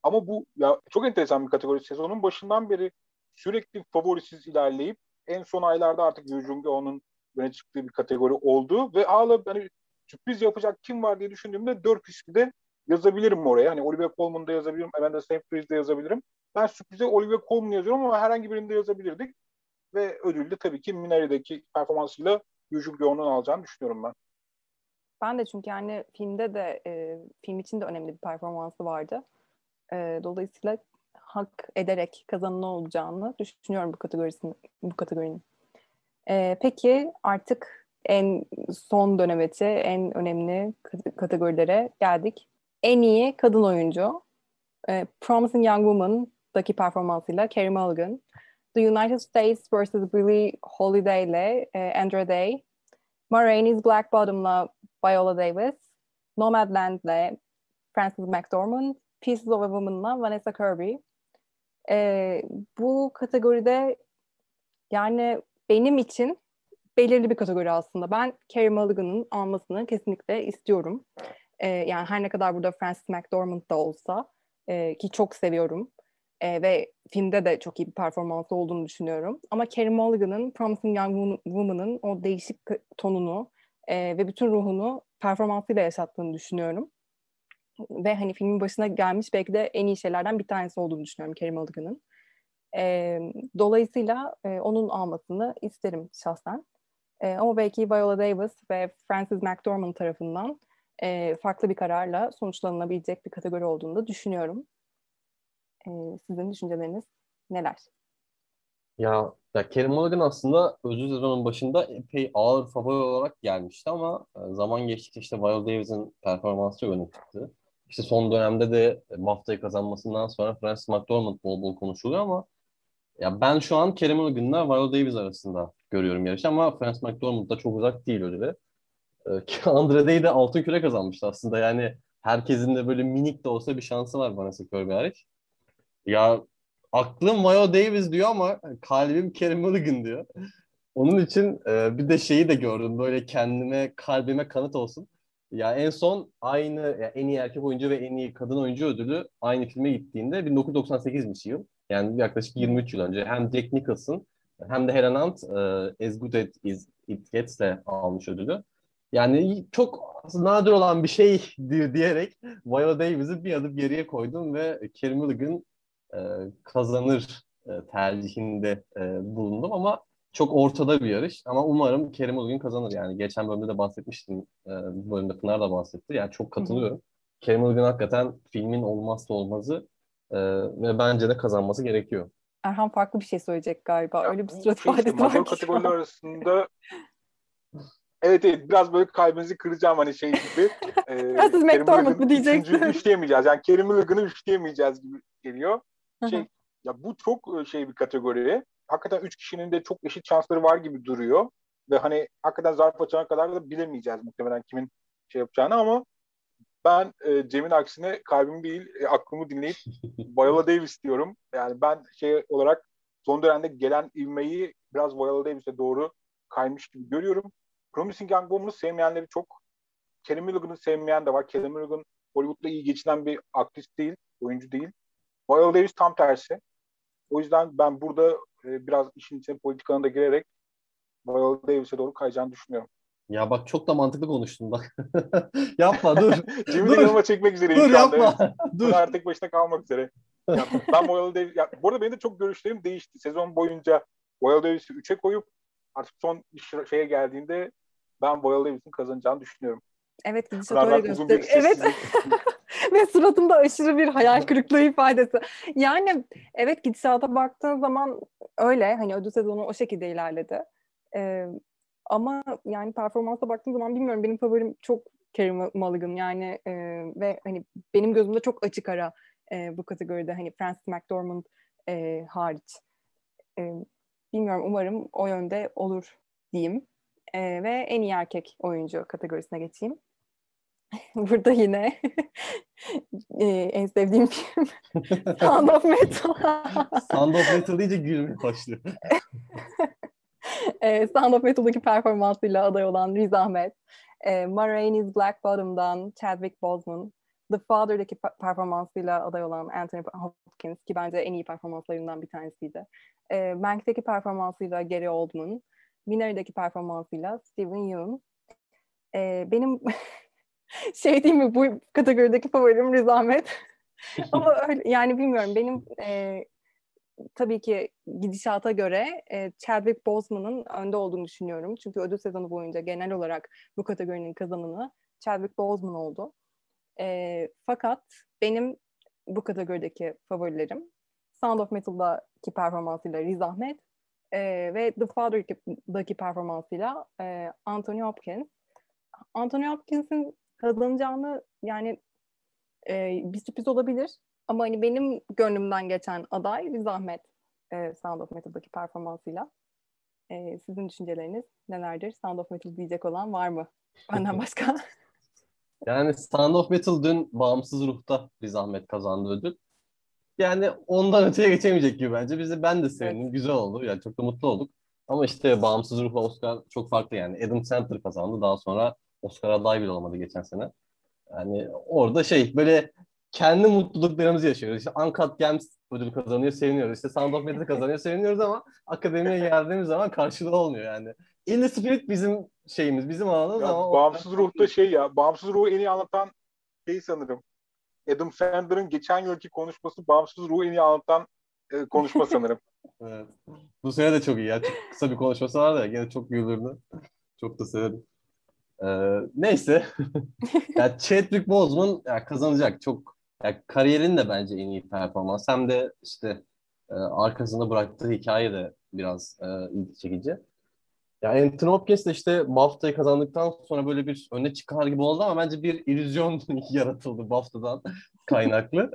Ama bu ya çok enteresan bir kategori. Sezonun başından beri sürekli favorisiz ilerleyip en son aylarda artık Yu Jung onun öne çıktığı bir kategori oldu ve hala hani sürpriz yapacak kim var diye düşündüğümde dört ismi de yazabilirim oraya. Hani Olivia Colman da yazabilirim, Amanda Seyfried de yazabilirim. Ben sürprize Olivia Colman yazıyorum ama herhangi birinde yazabilirdik. Ve ödül tabii ki Minari'deki performansıyla Yu Jung onun alacağını düşünüyorum ben. Ben de çünkü yani filmde de e, film için de önemli bir performansı vardı. E, dolayısıyla hak ederek kazanın olacağını düşünüyorum bu kategorisinin bu kategorinin. E, peki artık en son dönemeti, en önemli kategorilere geldik. En iyi kadın oyuncu e, Promising Young Woman'daki performansıyla Carey Mulligan. The United States vs. Billie Holiday ile e, Andra Day. Ma Rainey's Black Bottom'la Viola Davis. Nomadland'le Frances McDormand Pieces of a Woman'la Vanessa Kirby. Ee, bu kategoride yani benim için belirli bir kategori aslında. Ben Carey Mulligan'ın almasını kesinlikle istiyorum. Ee, yani her ne kadar burada Frances McDormand da olsa e, ki çok seviyorum e, ve filmde de çok iyi bir performansı olduğunu düşünüyorum. Ama Carey Mulligan'ın Promising Young Woman'ın o değişik tonunu e, ve bütün ruhunu performansıyla yaşattığını düşünüyorum ve hani filmin başına gelmiş belki de en iyi şeylerden bir tanesi olduğunu düşünüyorum Kerim Alıgın'ın. E, dolayısıyla e, onun almasını isterim şahsen. E, ama belki Viola Davis ve Frances McDormand tarafından e, farklı bir kararla sonuçlanabilecek bir kategori olduğunu da düşünüyorum. E, sizin düşünceleriniz neler? Ya, ya Kerim Mulligan aslında özür sezonun başında epey ağır favori olarak gelmişti ama zaman geçtikçe işte Viola Davis'in performansı öne çıktı. İşte son dönemde de BAFTA'yı kazanmasından sonra Francis McDormand bol bol konuşuluyor ama ya ben şu an Kerem Ilgın'la Viola Davis arasında görüyorum yarışı ama Francis McDormand da çok uzak değil öyle. Ee, Andre Day de altın küre kazanmıştı aslında yani herkesin de böyle minik de olsa bir şansı var bana Kirby hariç. Ya aklım Viola Davis diyor ama kalbim Kerem Ilgın diyor. Onun için e, bir de şeyi de gördüm böyle kendime kalbime kanıt olsun. Ya en son aynı ya en iyi erkek oyuncu ve en iyi kadın oyuncu ödülü aynı filme gittiğinde 1998'miş yıl. Yani yaklaşık 23 yıl önce hem Jack Nicholson hem de Helen Hunt e, As Good As It, It Gets'le almış ödülü. Yani çok nadir olan bir şey diyerek Viola Davis'i bir adım geriye koydum ve Kerry Mulligan e, kazanır e, tercihinde e, bulundum ama çok ortada bir yarış ama umarım Kerim Ulgün kazanır. Yani geçen bölümde de bahsetmiştim. E, bu bölümde Pınar da bahsetti. Yani çok katılıyorum. Hı. Kerim Ulgün hakikaten filmin olmazsa olmazı. E, ve bence de kazanması gerekiyor. Erhan farklı bir şey söyleyecek galiba. Ya Öyle bir surat şey işte, var ki. kategoriler arasında Evet evet biraz böyle kalbinizi kıracağım hani şey gibi. E, siz Kerim McDormand mı diyecektim. üçüncü üçleyemeyeceğiz. Yani Kerim Mulligan'ı üçleyemeyeceğiz gibi geliyor. Şey ya bu çok şey bir kategori. Hakikaten üç kişinin de çok eşit şansları var gibi duruyor. Ve hani hakikaten zarf açana kadar da bilemeyeceğiz muhtemelen kimin şey yapacağını ama ben e, Cem'in aksine kalbimi değil e, aklımı dinleyip Viola Davis diyorum. Yani ben şey olarak son dönemde gelen ivmeyi biraz Viola Davis'e doğru kaymış gibi görüyorum. Promising Young Woman'ı sevmeyenleri çok. Kelly Mulligan'ı sevmeyen de var. Kelly Mulligan Hollywood'da iyi geçinen bir aktris değil, oyuncu değil. Viola Davis tam tersi. O yüzden ben burada e, biraz işin içine politikanın da girerek Viola Davis'e doğru kayacağını düşünüyorum. Ya bak çok da mantıklı konuştun bak. yapma dur. Jimmy yanıma çekmek üzereyim dur yapma. Evet. dur. Bunlar tek başına kalmak üzere. Ya, ben Viola Davis, ya, bu arada benim de çok görüşlerim değişti. Sezon boyunca Viola Davis'i 3'e koyup artık son şeye geldiğinde ben Viola Davis'in kazanacağını düşünüyorum. Evet gidişat öyle gösteriyor. Evet. ve suratında aşırı bir hayal kırıklığı ifadesi. Yani evet gidişata baktığın zaman öyle hani ödül sezonu o şekilde ilerledi. Ee, ama yani performansa baktığım zaman bilmiyorum benim favorim çok Carey Mulligan yani e, ve hani benim gözümde çok açık ara e, bu kategoride hani Frances McDormand e, hariç. E, bilmiyorum umarım o yönde olur diyeyim. E, ve en iyi erkek oyuncu kategorisine geçeyim. Burada yine en sevdiğim film Sound of Metal. Sound of Metal deyince gülmeye başlıyor. e, Sound of Metal'daki performansıyla aday olan Riz Ahmed, e, Ma Rainey's Black Bottom'dan Chadwick Boseman, The Father'daki pe- performansıyla aday olan Anthony Hopkins ki bence en iyi performanslarından bir tanesiydi. E, Mank'teki performansıyla Gary Oldman, Minary'deki performansıyla Steven Yeun. E, benim şey değil mi bu kategorideki favorim Riz Ahmed. Ama öyle, yani bilmiyorum benim e, tabii ki gidişata göre e, Chadwick Boseman'ın önde olduğunu düşünüyorum. Çünkü ödül sezonu boyunca genel olarak bu kategorinin kazananı Chadwick Boseman oldu. E, fakat benim bu kategorideki favorilerim Sound of Metal'daki performansıyla Riz Ahmed e, ve The Father'daki performansıyla e, Anthony Hopkins. Anthony Hopkins'in kazanacağını yani e, bir sürpriz olabilir. Ama hani benim gönlümden geçen aday Riz Ahmet e, Sound of Metal'daki performansıyla. E, sizin düşünceleriniz nelerdir? Sound of Metal diyecek olan var mı? Benden başka. Yani Sound of Metal dün bağımsız ruhta bir zahmet kazandı ödül. Yani ondan öteye geçemeyecek gibi bence. Bizi ben de sevindim. Güzel oldu. Yani çok da mutlu olduk. Ama işte bağımsız ruhla Oscar çok farklı yani. Adam Sandler kazandı. Daha sonra Oscar aday bile olamadı geçen sene. Yani orada şey böyle kendi mutluluklarımızı yaşıyoruz. İşte Uncut Gems ödül kazanıyor, seviniyoruz. İşte Sound of Metal kazanıyor, seviniyoruz ama akademiye geldiğimiz zaman karşılığı olmuyor yani. In the Spirit bizim şeyimiz, bizim alanımız ama... bağımsız ruhta şey ya, bağımsız ruhu en iyi anlatan şey sanırım. Adam Sandler'ın geçen yılki konuşması bağımsız ruhu en iyi anlatan e, konuşma sanırım. Evet. Bu sene de çok iyi ya. Çok kısa bir konuşması vardı ya. Gene çok güldürdü. Çok da severim. Ee, neyse. ya Chadwick Boseman ya kazanacak. Çok ya kariyerin de bence en iyi performans. Hem de işte e, arkasında bıraktığı hikaye de biraz e, ilgi çekici. Ya Anthony Hopkins de işte BAFTA'yı kazandıktan sonra böyle bir öne çıkar gibi oldu ama bence bir illüzyon yaratıldı BAFTA'dan kaynaklı.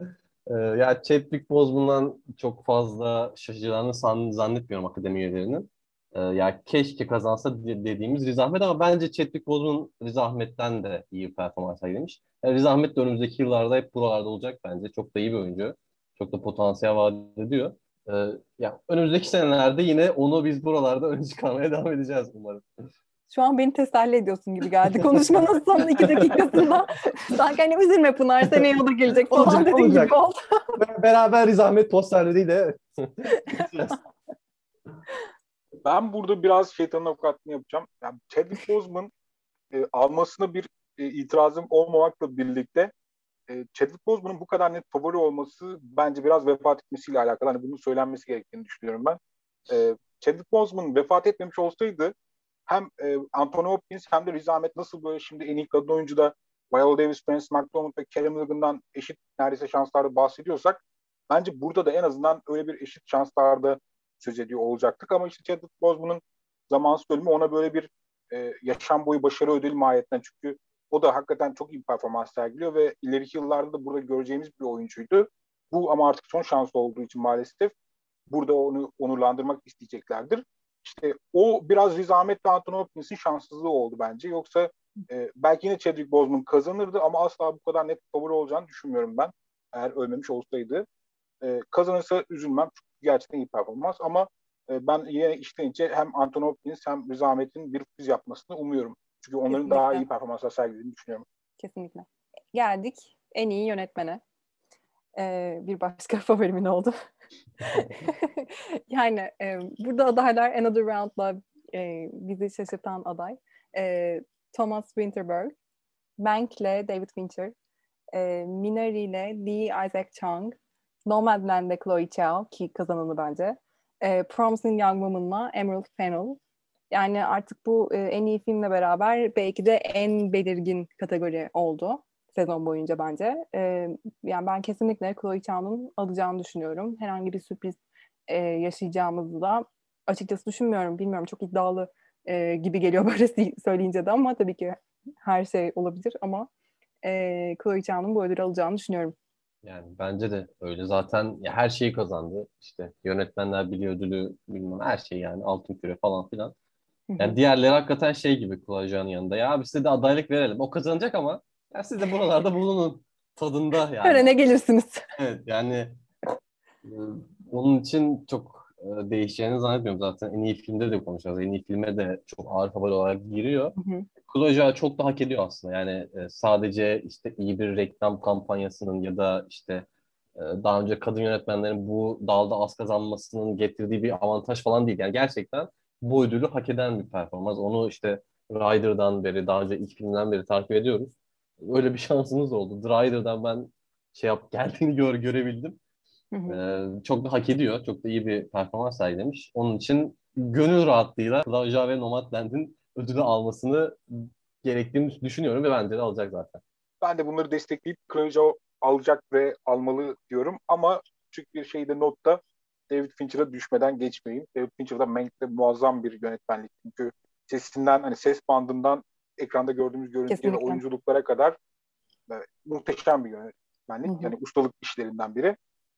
Ee, ya Chadwick Boseman'dan çok fazla şaşıracağını zannetmiyorum akademi üyelerinin. Ee, ya keşke kazansa de- dediğimiz Riz Ahmet ama bence Chadwick Boseman Riz Ahmet'ten de iyi bir performans sergilemiş. Yani Riz Ahmet de önümüzdeki yıllarda hep buralarda olacak bence. Çok da iyi bir oyuncu. Çok da potansiyel vaat ediyor. Ee, ya önümüzdeki senelerde yine onu biz buralarda öne çıkarmaya devam edeceğiz umarım. Şu an beni teselli ediyorsun gibi geldi konuşmanın son iki dakikasında. Sanki hani üzülme Pınar seneye o da gelecek falan Olacak, dediğin olacak. gibi oldu. Beraber Riz Ahmet posterleriyle Ben burada biraz şeytanın avukatlığını yapacağım. Yani Chadwick Boseman e, almasına bir e, itirazım olmamakla birlikte e, Chadwick Boseman'ın bu kadar net favori olması bence biraz vefat etmesiyle alakalı. Hani bunun söylenmesi gerektiğini düşünüyorum ben. E, Chadwick Boseman vefat etmemiş olsaydı hem e, Anthony Hopkins hem de Riz Ahmed nasıl böyle şimdi en iyi kadın oyuncuda Viola Davis, Frances McDormand ve Kelly Mulligan'dan eşit neredeyse şanslarda bahsediyorsak bence burada da en azından öyle bir eşit şanslarda söz ediyor olacaktık ama işte Chadwick Boseman'ın zamansız ölümü ona böyle bir e, yaşam boyu başarı ödülü mahiyetten çünkü o da hakikaten çok iyi performans sergiliyor ve ileriki yıllarda da burada göreceğimiz bir oyuncuydu. Bu ama artık son şansı olduğu için maalesef burada onu onurlandırmak isteyeceklerdir. İşte o biraz Riz Ahmet ve Anthony Hopkins'in şanssızlığı oldu bence. Yoksa e, belki yine Chadwick Boseman kazanırdı ama asla bu kadar net favori olacağını düşünmüyorum ben. Eğer ölmemiş olsaydı. E, kazanırsa üzülmem. Gerçekten iyi performans ama e, ben yine işleyince hem Anthony Hopkins hem Riz Ahmet'in bir sürpriz yapmasını umuyorum. Çünkü onların Kesinlikle. daha iyi performanslar sergilediğini düşünüyorum. Kesinlikle. Geldik en iyi yönetmene. Ee, bir başka favorimin oldu. yani e, burada adaylar Another Round'la e, bizi şaşırtan aday. E, Thomas Winterberg, Mank'le David Fincher, e, Minari'le Lee Isaac Chung, Nomadland'le Chloe Zhao ki kazananı bence. E, Promising Young Woman'la Emerald Fennell. Yani artık bu e, en iyi filmle beraber belki de en belirgin kategori oldu sezon boyunca bence. E, yani ben kesinlikle Chloe Zhao'nun alacağını düşünüyorum. Herhangi bir sürpriz e, yaşayacağımızı da açıkçası düşünmüyorum. Bilmiyorum çok iddialı e, gibi geliyor böyle söyleyince de ama tabii ki her şey olabilir ama e, Chloe Zhao'nun bu ödülü alacağını düşünüyorum. Yani bence de öyle. Zaten ya her şeyi kazandı. İşte yönetmenler biliyor ödülü bilmem her şey yani altın küre falan filan. Yani diğerleri hakikaten şey gibi Kulacağın yanında. Ya biz size de adaylık verelim. O kazanacak ama ya siz de buralarda bulunun tadında yani. Öyle ne gelirsiniz. Evet yani e, onun için çok değişeceğini zannetmiyorum zaten. En iyi filmde de konuşacağız. En iyi filme de çok ağır favori olarak giriyor. Hı çok da hak ediyor aslında. Yani e, sadece işte iyi bir reklam kampanyasının ya da işte daha önce kadın yönetmenlerin bu dalda az kazanmasının getirdiği bir avantaj falan değil. Yani gerçekten bu ödülü hak eden bir performans. Onu işte Rider'dan beri, daha önce ilk filmden beri takip ediyoruz. Öyle bir şansımız oldu. Rider'dan ben şey yap geldiğini gör, görebildim. Ee, çok da hak ediyor. Çok da iyi bir performans sergilemiş. Onun için gönül rahatlığıyla Claudia ve Nomadland'in ödülü almasını gerektiğini düşünüyorum ve bence de alacak zaten. Ben de bunları destekleyip Claudia alacak ve almalı diyorum ama küçük bir şeyde notta David Fincher'a düşmeden geçmeyeyim. David Fincher'da Mank'te muazzam bir yönetmenlik. Çünkü sesinden hani ses bandından ekranda gördüğümüz görüntüye oyunculuklara kadar e, muhteşem bir yönetmenlik. Hı hı. Yani ustalık işlerinden biri.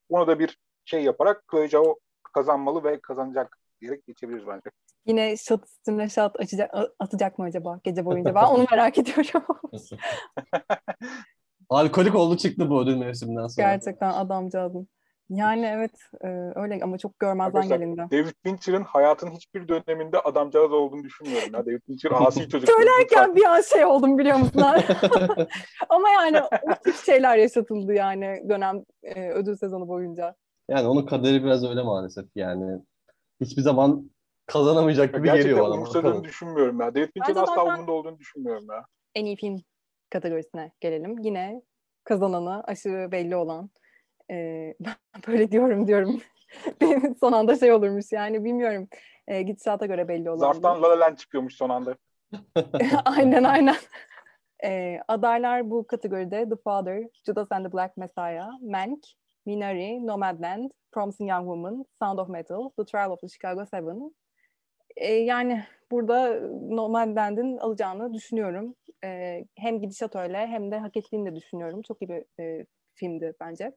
Onu da bir şey yaparak Chloe o kazanmalı ve kazanacak diyerek geçebiliriz bence. Yine shot üstüne shot açacak, atacak mı acaba gece boyunca? Ben onu merak ediyorum. Alkolik oldu çıktı bu ödül mevsiminden sonra. Gerçekten adamcağızın. Yani evet e, öyle ama çok görmezden Arkadaşlar, gelindi. David Fincher'ın hayatın hiçbir döneminde adamcağız olduğunu düşünmüyorum. Ya. David Fincher asi çocuk. Söylerken bir an şey oldum biliyor musun? ama yani o tip şeyler yaşatıldı yani dönem e, ödül sezonu boyunca. Yani onun kaderi biraz öyle maalesef yani. Hiçbir zaman kazanamayacak gibi ya geliyor bana. Gerçekten umursadığını düşünmüyorum ya. David Fincher'ın asla umurunda olduğunu düşünmüyorum ya. En iyi film kategorisine gelelim. Yine kazananı aşırı belli olan e, ben böyle diyorum diyorum. Benim son anda şey olurmuş yani bilmiyorum. E, gidişata göre belli olur. Zarftan La La Land çıkıyormuş son anda. aynen aynen. E, adaylar bu kategoride The Father, Judas and the Black Messiah, Mank, Minari, Nomadland, Promising Young Woman, Sound of Metal, The Trial of the Chicago Seven. E, yani burada Nomadland'in alacağını düşünüyorum. E, hem gidişat öyle hem de hak ettiğini de düşünüyorum. Çok iyi bir e, filmdi bence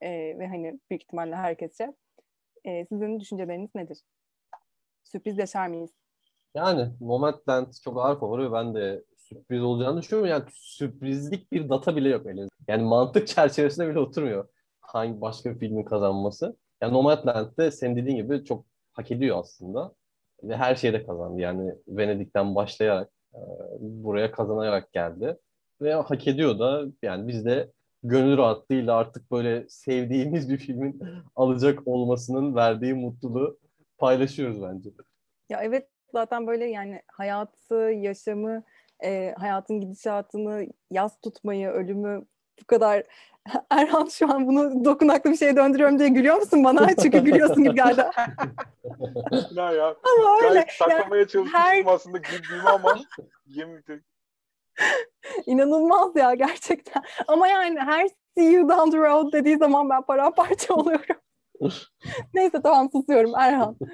e, ve hani büyük ihtimalle herkesçe. E, sizin düşünceleriniz nedir? Sürpriz yaşar mıyız? Yani Nomadland çok ağır favori ben de sürpriz olacağını düşünüyorum. Yani sürprizlik bir data bile yok elinizde. Yani mantık çerçevesinde bile oturmuyor hangi başka bir filmin kazanması. Yani Nomadland'de senin dediğin gibi çok hak ediyor aslında. Ve her şeyde kazandı. Yani Venedik'ten başlayarak e, buraya kazanarak geldi. Ve hak ediyor da yani biz de gönül rahatlığıyla artık böyle sevdiğimiz bir filmin alacak olmasının verdiği mutluluğu paylaşıyoruz bence. Ya evet zaten böyle yani hayatı, yaşamı, e, hayatın gidişatını, yaz tutmayı, ölümü bu kadar Erhan şu an bunu dokunaklı bir şeye döndürüyorum diye gülüyor musun bana? Çünkü gülüyorsun gibi geldi. ya? Ama öyle. Saklamaya yani, çalışmıştım her... aslında güldüğümü ama yemin İnanılmaz ya gerçekten. Ama yani her see you down the road dediği zaman ben paramparça oluyorum. Neyse tamam susuyorum Erhan.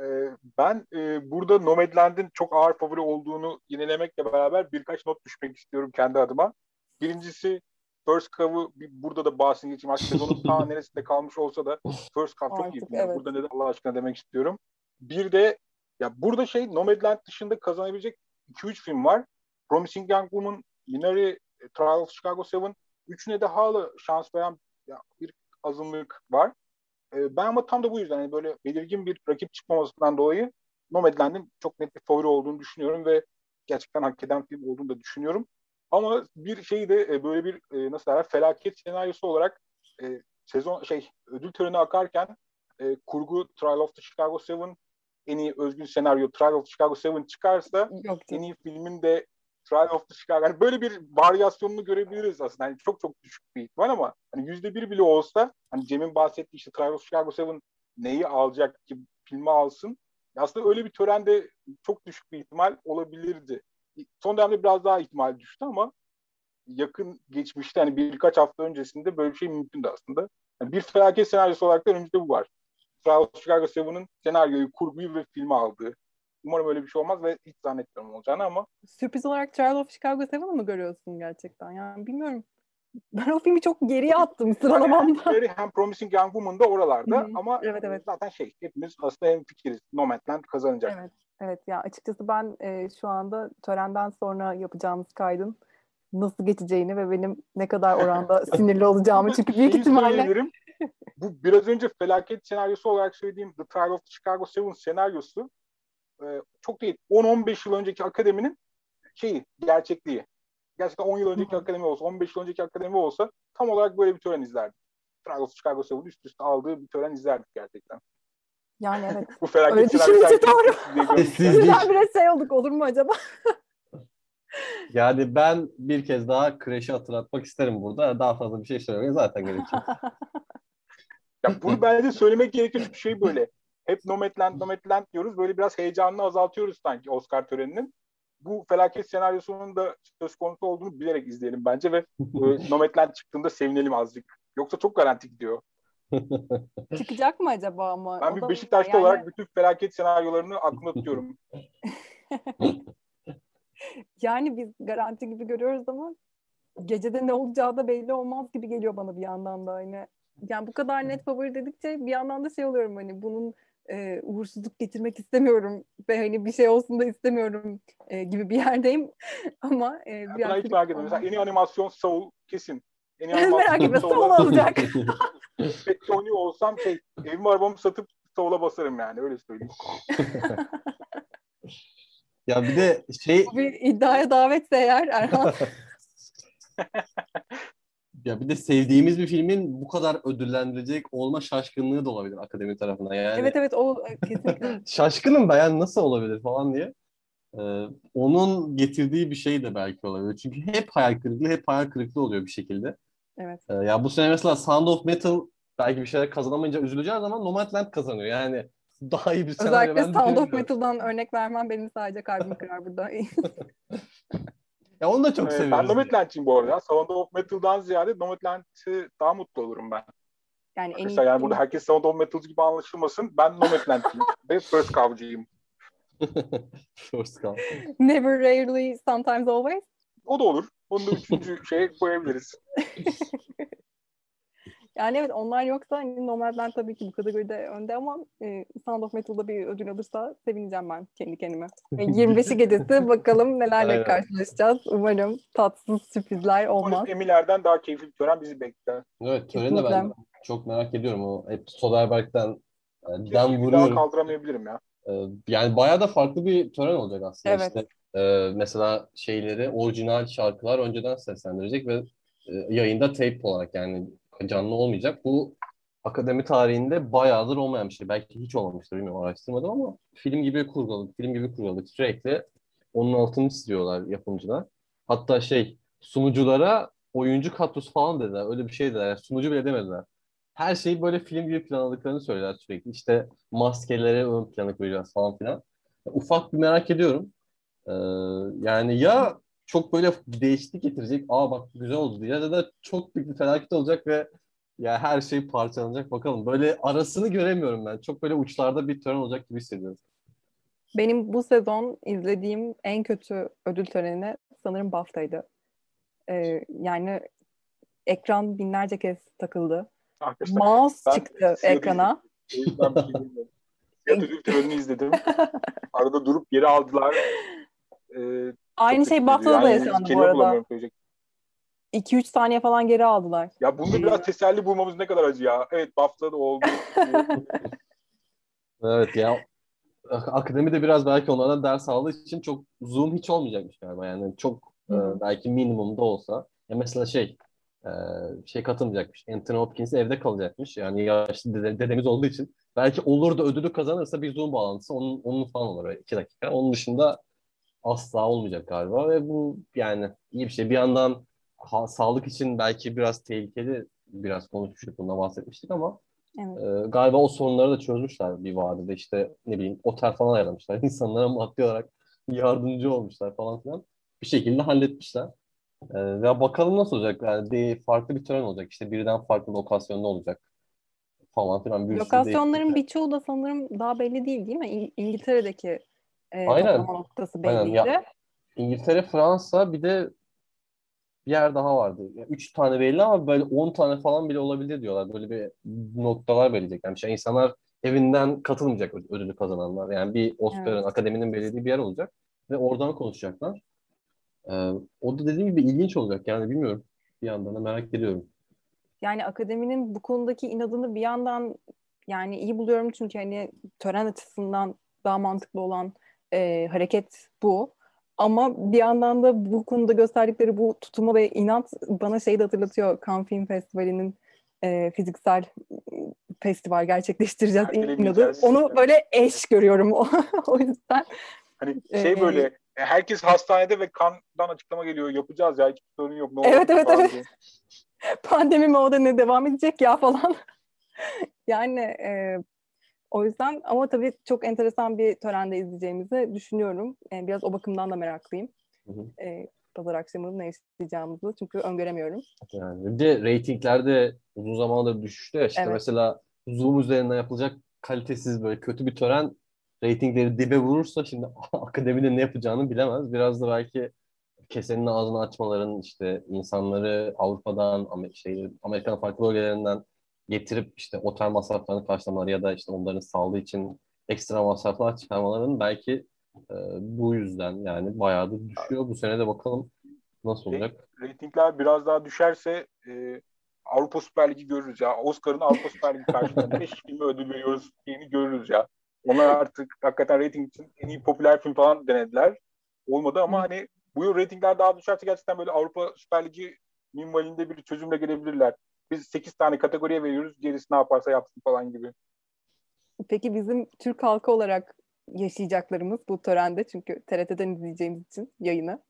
Ee, ben e, burada Nomadland'in çok ağır favori olduğunu yenilemekle beraber birkaç not düşmek istiyorum kendi adıma. Birincisi First Cov'ı burada da bahsini geçeyim. Artık sezonun ta neresinde kalmış olsa da First Cov çok Artık, iyi. evet. Burada neden Allah aşkına demek istiyorum. Bir de ya burada şey Nomadland dışında kazanabilecek 2-3 film var. Promising Young Woman, Minari, e, Trial of Chicago 7. Üçüne de hala şans veren bir azınlık var. Ee, ben ama tam da bu yüzden yani böyle belirgin bir rakip çıkmamasından dolayı Nomadland'in çok net bir favori olduğunu düşünüyorum ve gerçekten hak eden film olduğunu da düşünüyorum. Ama bir şeyi de e, böyle bir e, nasıl derler felaket senaryosu olarak e, sezon şey ödül töreni akarken e, kurgu Trial of the Chicago 7 en iyi özgün senaryo Trial of the Chicago 7 çıkarsa Yok en iyi filmin de Trial of the Chicago. Yani böyle bir varyasyonunu görebiliriz aslında. Yani çok çok düşük bir ihtimal ama hani yüzde bir bile olsa hani Cem'in bahsettiği işte Trial of Chicago 7 neyi alacak ki filmi alsın. Aslında öyle bir törende çok düşük bir ihtimal olabilirdi. Son dönemde biraz daha ihtimal düştü ama yakın geçmişte hani birkaç hafta öncesinde böyle bir şey mümkündü aslında. Yani bir felaket senaryosu olarak da önümüzde bu var. Trial of Chicago 7'ın senaryoyu, kurguyu ve filmi aldığı. Umarım öyle bir şey olmaz ve hiç zannetmiyorum olacağını ama Sürpriz olarak Trial of Chicago 7'ı mı görüyorsun gerçekten? Yani bilmiyorum. Ben o filmi çok geriye attım sıralamamda. Hem, hem Promising Young Woman da oralarda Hı hı. ama Evet, evet. zaten şey hepimiz aslında hem fikiriz. Nomadland kazanacak. Evet, evet ya açıkçası ben e, şu anda törenden sonra yapacağımız kaydın nasıl geçeceğini ve benim ne kadar oranda sinirli olacağımı çünkü büyük ihtimalle. Bu biraz önce felaket senaryosu olarak söylediğim The Trial of Chicago 7 senaryosu e, çok değil 10-15 yıl önceki akademinin şeyi, gerçekliği. Gerçekten 10 yıl önceki akademi olsa, 15 yıl önceki akademi olsa tam olarak böyle bir tören izlerdik. The Chicago 7 üst üste aldığı bir tören izlerdik gerçekten. yani evet. Bu felaket Öyle düşününce doğru. Sessizlik. Birdenbire şey olduk olur mu acaba? Yani ben bir kez daha Crash'i hatırlatmak isterim burada. Daha fazla bir şey söylemeye zaten gerek yok. Ya bunu bence söylemek gerekiyor çünkü şey böyle. Hep Nomadland, Nomadland diyoruz. Böyle biraz heyecanını azaltıyoruz sanki Oscar töreninin. Bu felaket senaryosunun da söz konusu olduğunu bilerek izleyelim bence ve e, Nomadland çıktığında sevinelim azıcık. Yoksa çok garanti gidiyor. Çıkacak mı acaba ama? Ben O bir Beşiktaşlı yani- olarak bütün felaket senaryolarını aklımda tutuyorum. Yani biz garanti gibi görüyoruz ama gecede ne olacağı da belli olmaz gibi geliyor bana bir yandan da hani. Yani bu kadar net favori dedikçe bir yandan da şey oluyorum hani bunun e, uğursuzluk getirmek istemiyorum ve hani bir şey olsun da istemiyorum e, gibi bir yerdeyim ama e, bir Ben hiç merak etmiyorum. Mesela en iyi animasyon Soul kesin. En iyi Merak animasyon etme, Soul alacak. Ve Tony olsam şey evimi arabamı satıp Soul'a basarım yani öyle söyleyeyim. ya bir de şey Bu bir iddiaya davetse eğer Erhan ya bir de sevdiğimiz bir filmin bu kadar ödüllendirilecek olma şaşkınlığı da olabilir akademi tarafından. Yani evet evet o e, kesinlikle şaşkınım ben yani nasıl olabilir falan diye. Ee, onun getirdiği bir şey de belki olabilir. Çünkü hep hayal kırıklığı, hep hayal kırıklığı oluyor bir şekilde. evet. Ee, ya bu sene mesela Sound of Metal belki bir şeyler kazanamayınca üzüleceğiz ama Nomadland kazanıyor. Yani daha iyi bir senaryo Özellikle ben Sound of. Metal'dan örnek vermem benim sadece kalbimi kırar burada. Ya onu da çok Ee, ben seviyoruz. Nomadland'ciyim bu arada. Sound of Metal'dan ziyade Nomadland'ı daha mutlu olurum ben. Yani en iyi yani burada herkes Sound of Metal gibi anlaşılmasın. Ben Nomadland'ciyim ve First Cow'cıyım. First Call. Never, rarely, sometimes, always. O da olur. Onu da üçüncü şeye koyabiliriz. Yani evet onlar yoksa hani Nomadland tabii ki bu kategoride önde ama e, Sound of Metal'da bir ödül alırsa sevineceğim ben kendi kendime. E, 25'i gecesi bakalım nelerle Aynen. karşılaşacağız. Umarım tatsız sürprizler olmaz. Umarım Emiler'den daha keyifli bir tören bizi bekler. Evet töreni de ben çok merak ediyorum. O hep Soderbergh'den e, den Kesinlikle bir daha vuruyorum. kaldıramayabilirim ya. Ee, Yani bayağı da farklı bir tören olacak aslında. Evet. İşte, e, mesela şeyleri, orijinal şarkılar önceden seslendirecek ve e, yayında tape olarak yani canlı olmayacak. Bu akademi tarihinde bayağıdır olmayan bir şey. Belki hiç olmamıştır bilmiyorum araştırmadım ama film gibi kurguladık, film gibi kurguladık. Sürekli onun altını çiziyorlar yapımcılar. Hatta şey sunuculara oyuncu kadrosu falan dediler. Öyle bir şey dediler. Yani sunucu bile demediler. Her şeyi böyle film gibi planladıklarını söylüyorlar sürekli. İşte maskeleri ön plana koyacağız falan filan. Ufak bir merak ediyorum. Ee, yani ya çok böyle değişiklik getirecek. Aa bak güzel oldu diye ya da çok büyük bir felaket olacak ve ya her şey parçalanacak bakalım. Böyle arasını göremiyorum ben. Çok böyle uçlarda bir tören olacak gibi hissediyorum. Benim bu sezon izlediğim en kötü ödül töreni sanırım BAFTA'ydı. Ee, yani ekran binlerce kez takıldı. Arkadaşlar Mouse ben çıktı size ekrana. şey ödül törenini izledim. Arada durup geri aldılar. Ee, Aynı şey kötüydü. BAFTA'da da Yani yaşandı bu arada. bulamıyorum söyleyecek. 2-3 saniye falan geri aldılar. Ya bunda biraz teselli bulmamız ne kadar acı ya. Evet BAFTA'da oldu. Evet ya akademi de biraz belki onlardan ders aldığı için çok zoom hiç olmayacakmış galiba yani çok e, belki minimumda olsa ya mesela şey e, şey katılmayacakmış Anthony Hopkins evde kalacakmış yani yaşlı dede, dedemiz olduğu için belki olur da ödülü kazanırsa bir zoom bağlantısı onun, onun falan olur iki dakika onun dışında asla olmayacak galiba ve bu yani iyi bir şey bir yandan ha, sağlık için belki biraz tehlikeli biraz konuşmuştuk bundan bahsetmiştik ama Evet. ee, galiba o sorunları da çözmüşler bir vadede işte ne bileyim otel falan ayarlamışlar. İnsanlara maddi olarak yardımcı olmuşlar falan filan. Bir şekilde halletmişler. Ve bakalım nasıl olacak. Yani de, farklı bir tören olacak. İşte birden farklı lokasyonda olacak falan filan. Bir Lokasyonların birçoğu da sanırım daha belli değil değil mi? İng- İngiltere'deki e, Aynen. noktası Aynen, belliydi. ya- İngiltere, Fransa bir de bir yer daha vardı. Yani üç tane belli ama böyle on tane falan bile olabilir diyorlar. Böyle bir noktalar belirleyecek. Yani şey, insanlar evinden katılmayacak öd- ödülü kazananlar. Yani bir Oscar'ın, Evet. akademinin belirlediği bir yer olacak. Ve oradan konuşacaklar. Ee, o da dediğim gibi ilginç olacak. Yani bilmiyorum. Bir yandan da merak ediyorum. Yani akademinin bu konudaki inadını bir yandan yani iyi buluyorum çünkü hani tören açısından daha mantıklı olan e, hareket bu. Ama bir yandan da bu konuda gösterdikleri bu tutumu ve inat bana şeyi de hatırlatıyor. Cannes Film Festivali'nin e, fiziksel e, festival gerçekleştireceğiz Ertelediği inadı. Onu böyle eş görüyorum o yüzden. Hani şey Ee, böyle herkes hastanede ve kandan açıklama geliyor. Yapacağız ya hiç sorun yok. Ne Evet, olur evet, evet. diye. pandemi mi o da ne devam edecek ya falan. yani e, o yüzden ama tabii çok enteresan bir törende izleyeceğimizi düşünüyorum. E, biraz o bakımdan da meraklıyım. Hı hı. E, pazar akşamı ne isteyeceğimizi çünkü öngöremiyorum. Yani bir de reytinglerde uzun zamandır düşüştü ya. İşte Evet. mesela Zoom üzerinden yapılacak kalitesiz böyle kötü bir tören reytingleri dibe vurursa şimdi akademide ne yapacağını bilemez. Biraz da belki kesenin ağzını açmaların işte insanları Avrupa'dan, Amer- şey, Amerika'nın farklı bölgelerinden getirip işte otel masraflarını karşılamaları ya da işte onların sağlığı için ekstra masraflar çıkarmaların belki e, bu yüzden yani bayağı da düşüyor. Bu sene de bakalım nasıl olacak. Reytingler biraz daha düşerse e, Avrupa Süper Ligi görürüz ya. Oscar'ın Avrupa Süper Ligi karşılığında 5 filme ödül veriyoruz diyeni görürüz ya. Onlar artık hakikaten reyting için en iyi popüler film falan denediler. Olmadı ama hani bu yıl reytingler daha düşerse gerçekten böyle Avrupa Süper Ligi minvalinde bir çözümle gelebilirler. Biz 8 tane kategoriye veriyoruz. Gerisi ne yaparsa yapsın falan gibi. Peki bizim Türk halkı olarak yaşayacaklarımız bu törende çünkü TRT'den izleyeceğimiz için yayını.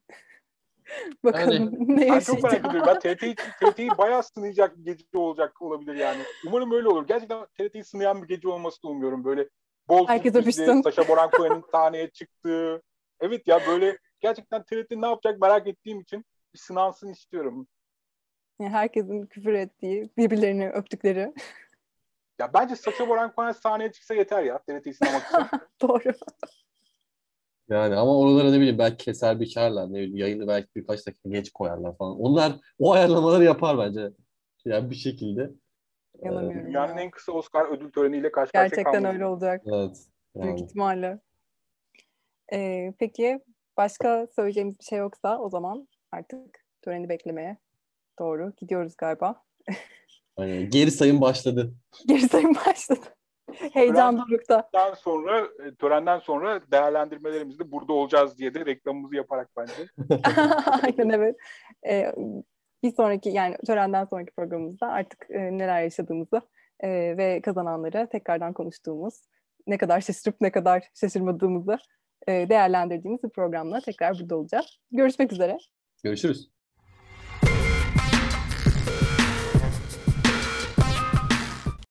Bakalım Yani- ne Ben çok merak ediyorum. Ben TRT'yi, TRT'yi bayağı sınayacak bir gece olacak olabilir yani. Umarım öyle olur. Gerçekten TRT'yi sınayan bir gece olmasını umuyorum. Böyle bol Herkes sürprizli, öpüşsün. Saşa Baron Cohen'in sahneye çıktığı. Evet ya böyle gerçekten TRT ne yapacak merak ettiğim için bir sınansın istiyorum. Yani herkesin küfür ettiği, birbirlerini öptükleri. Ya bence Saşa Baron Cohen sahneye çıksa yeter ya TRT'yi için. Doğru. Yani ama oralara ne bileyim belki keser biçerler. Ne bileyim yayını belki birkaç dakika geç koyarlar falan. Onlar o ayarlamaları yapar bence. Yani bir şekilde. İnanamıyorum Dünyanın ya. en kısa Oscar ödül töreniyle karşı karşıya Gerçekten öyle olacak. Evet. Büyük Yani. ihtimalle. Ee, peki başka söyleyeceğimiz bir şey yoksa o zaman artık töreni beklemeye doğru gidiyoruz galiba. Aynen. Geri sayım başladı. Geri sayım başladı. Heyecan dorukta. Törenden sonra, e, törenden sonra değerlendirmelerimizde burada olacağız diye de reklamımızı yaparak bence. Aynen evet. Ee, bir sonraki yani törenden sonraki programımızda artık e, neler yaşadığımızı e, ve kazananları tekrardan konuştuğumuz ne kadar şaşırıp ne kadar şaşırmadığımızı e, değerlendirdiğimiz bir programla tekrar burada olacağız. Görüşmek üzere. Görüşürüz.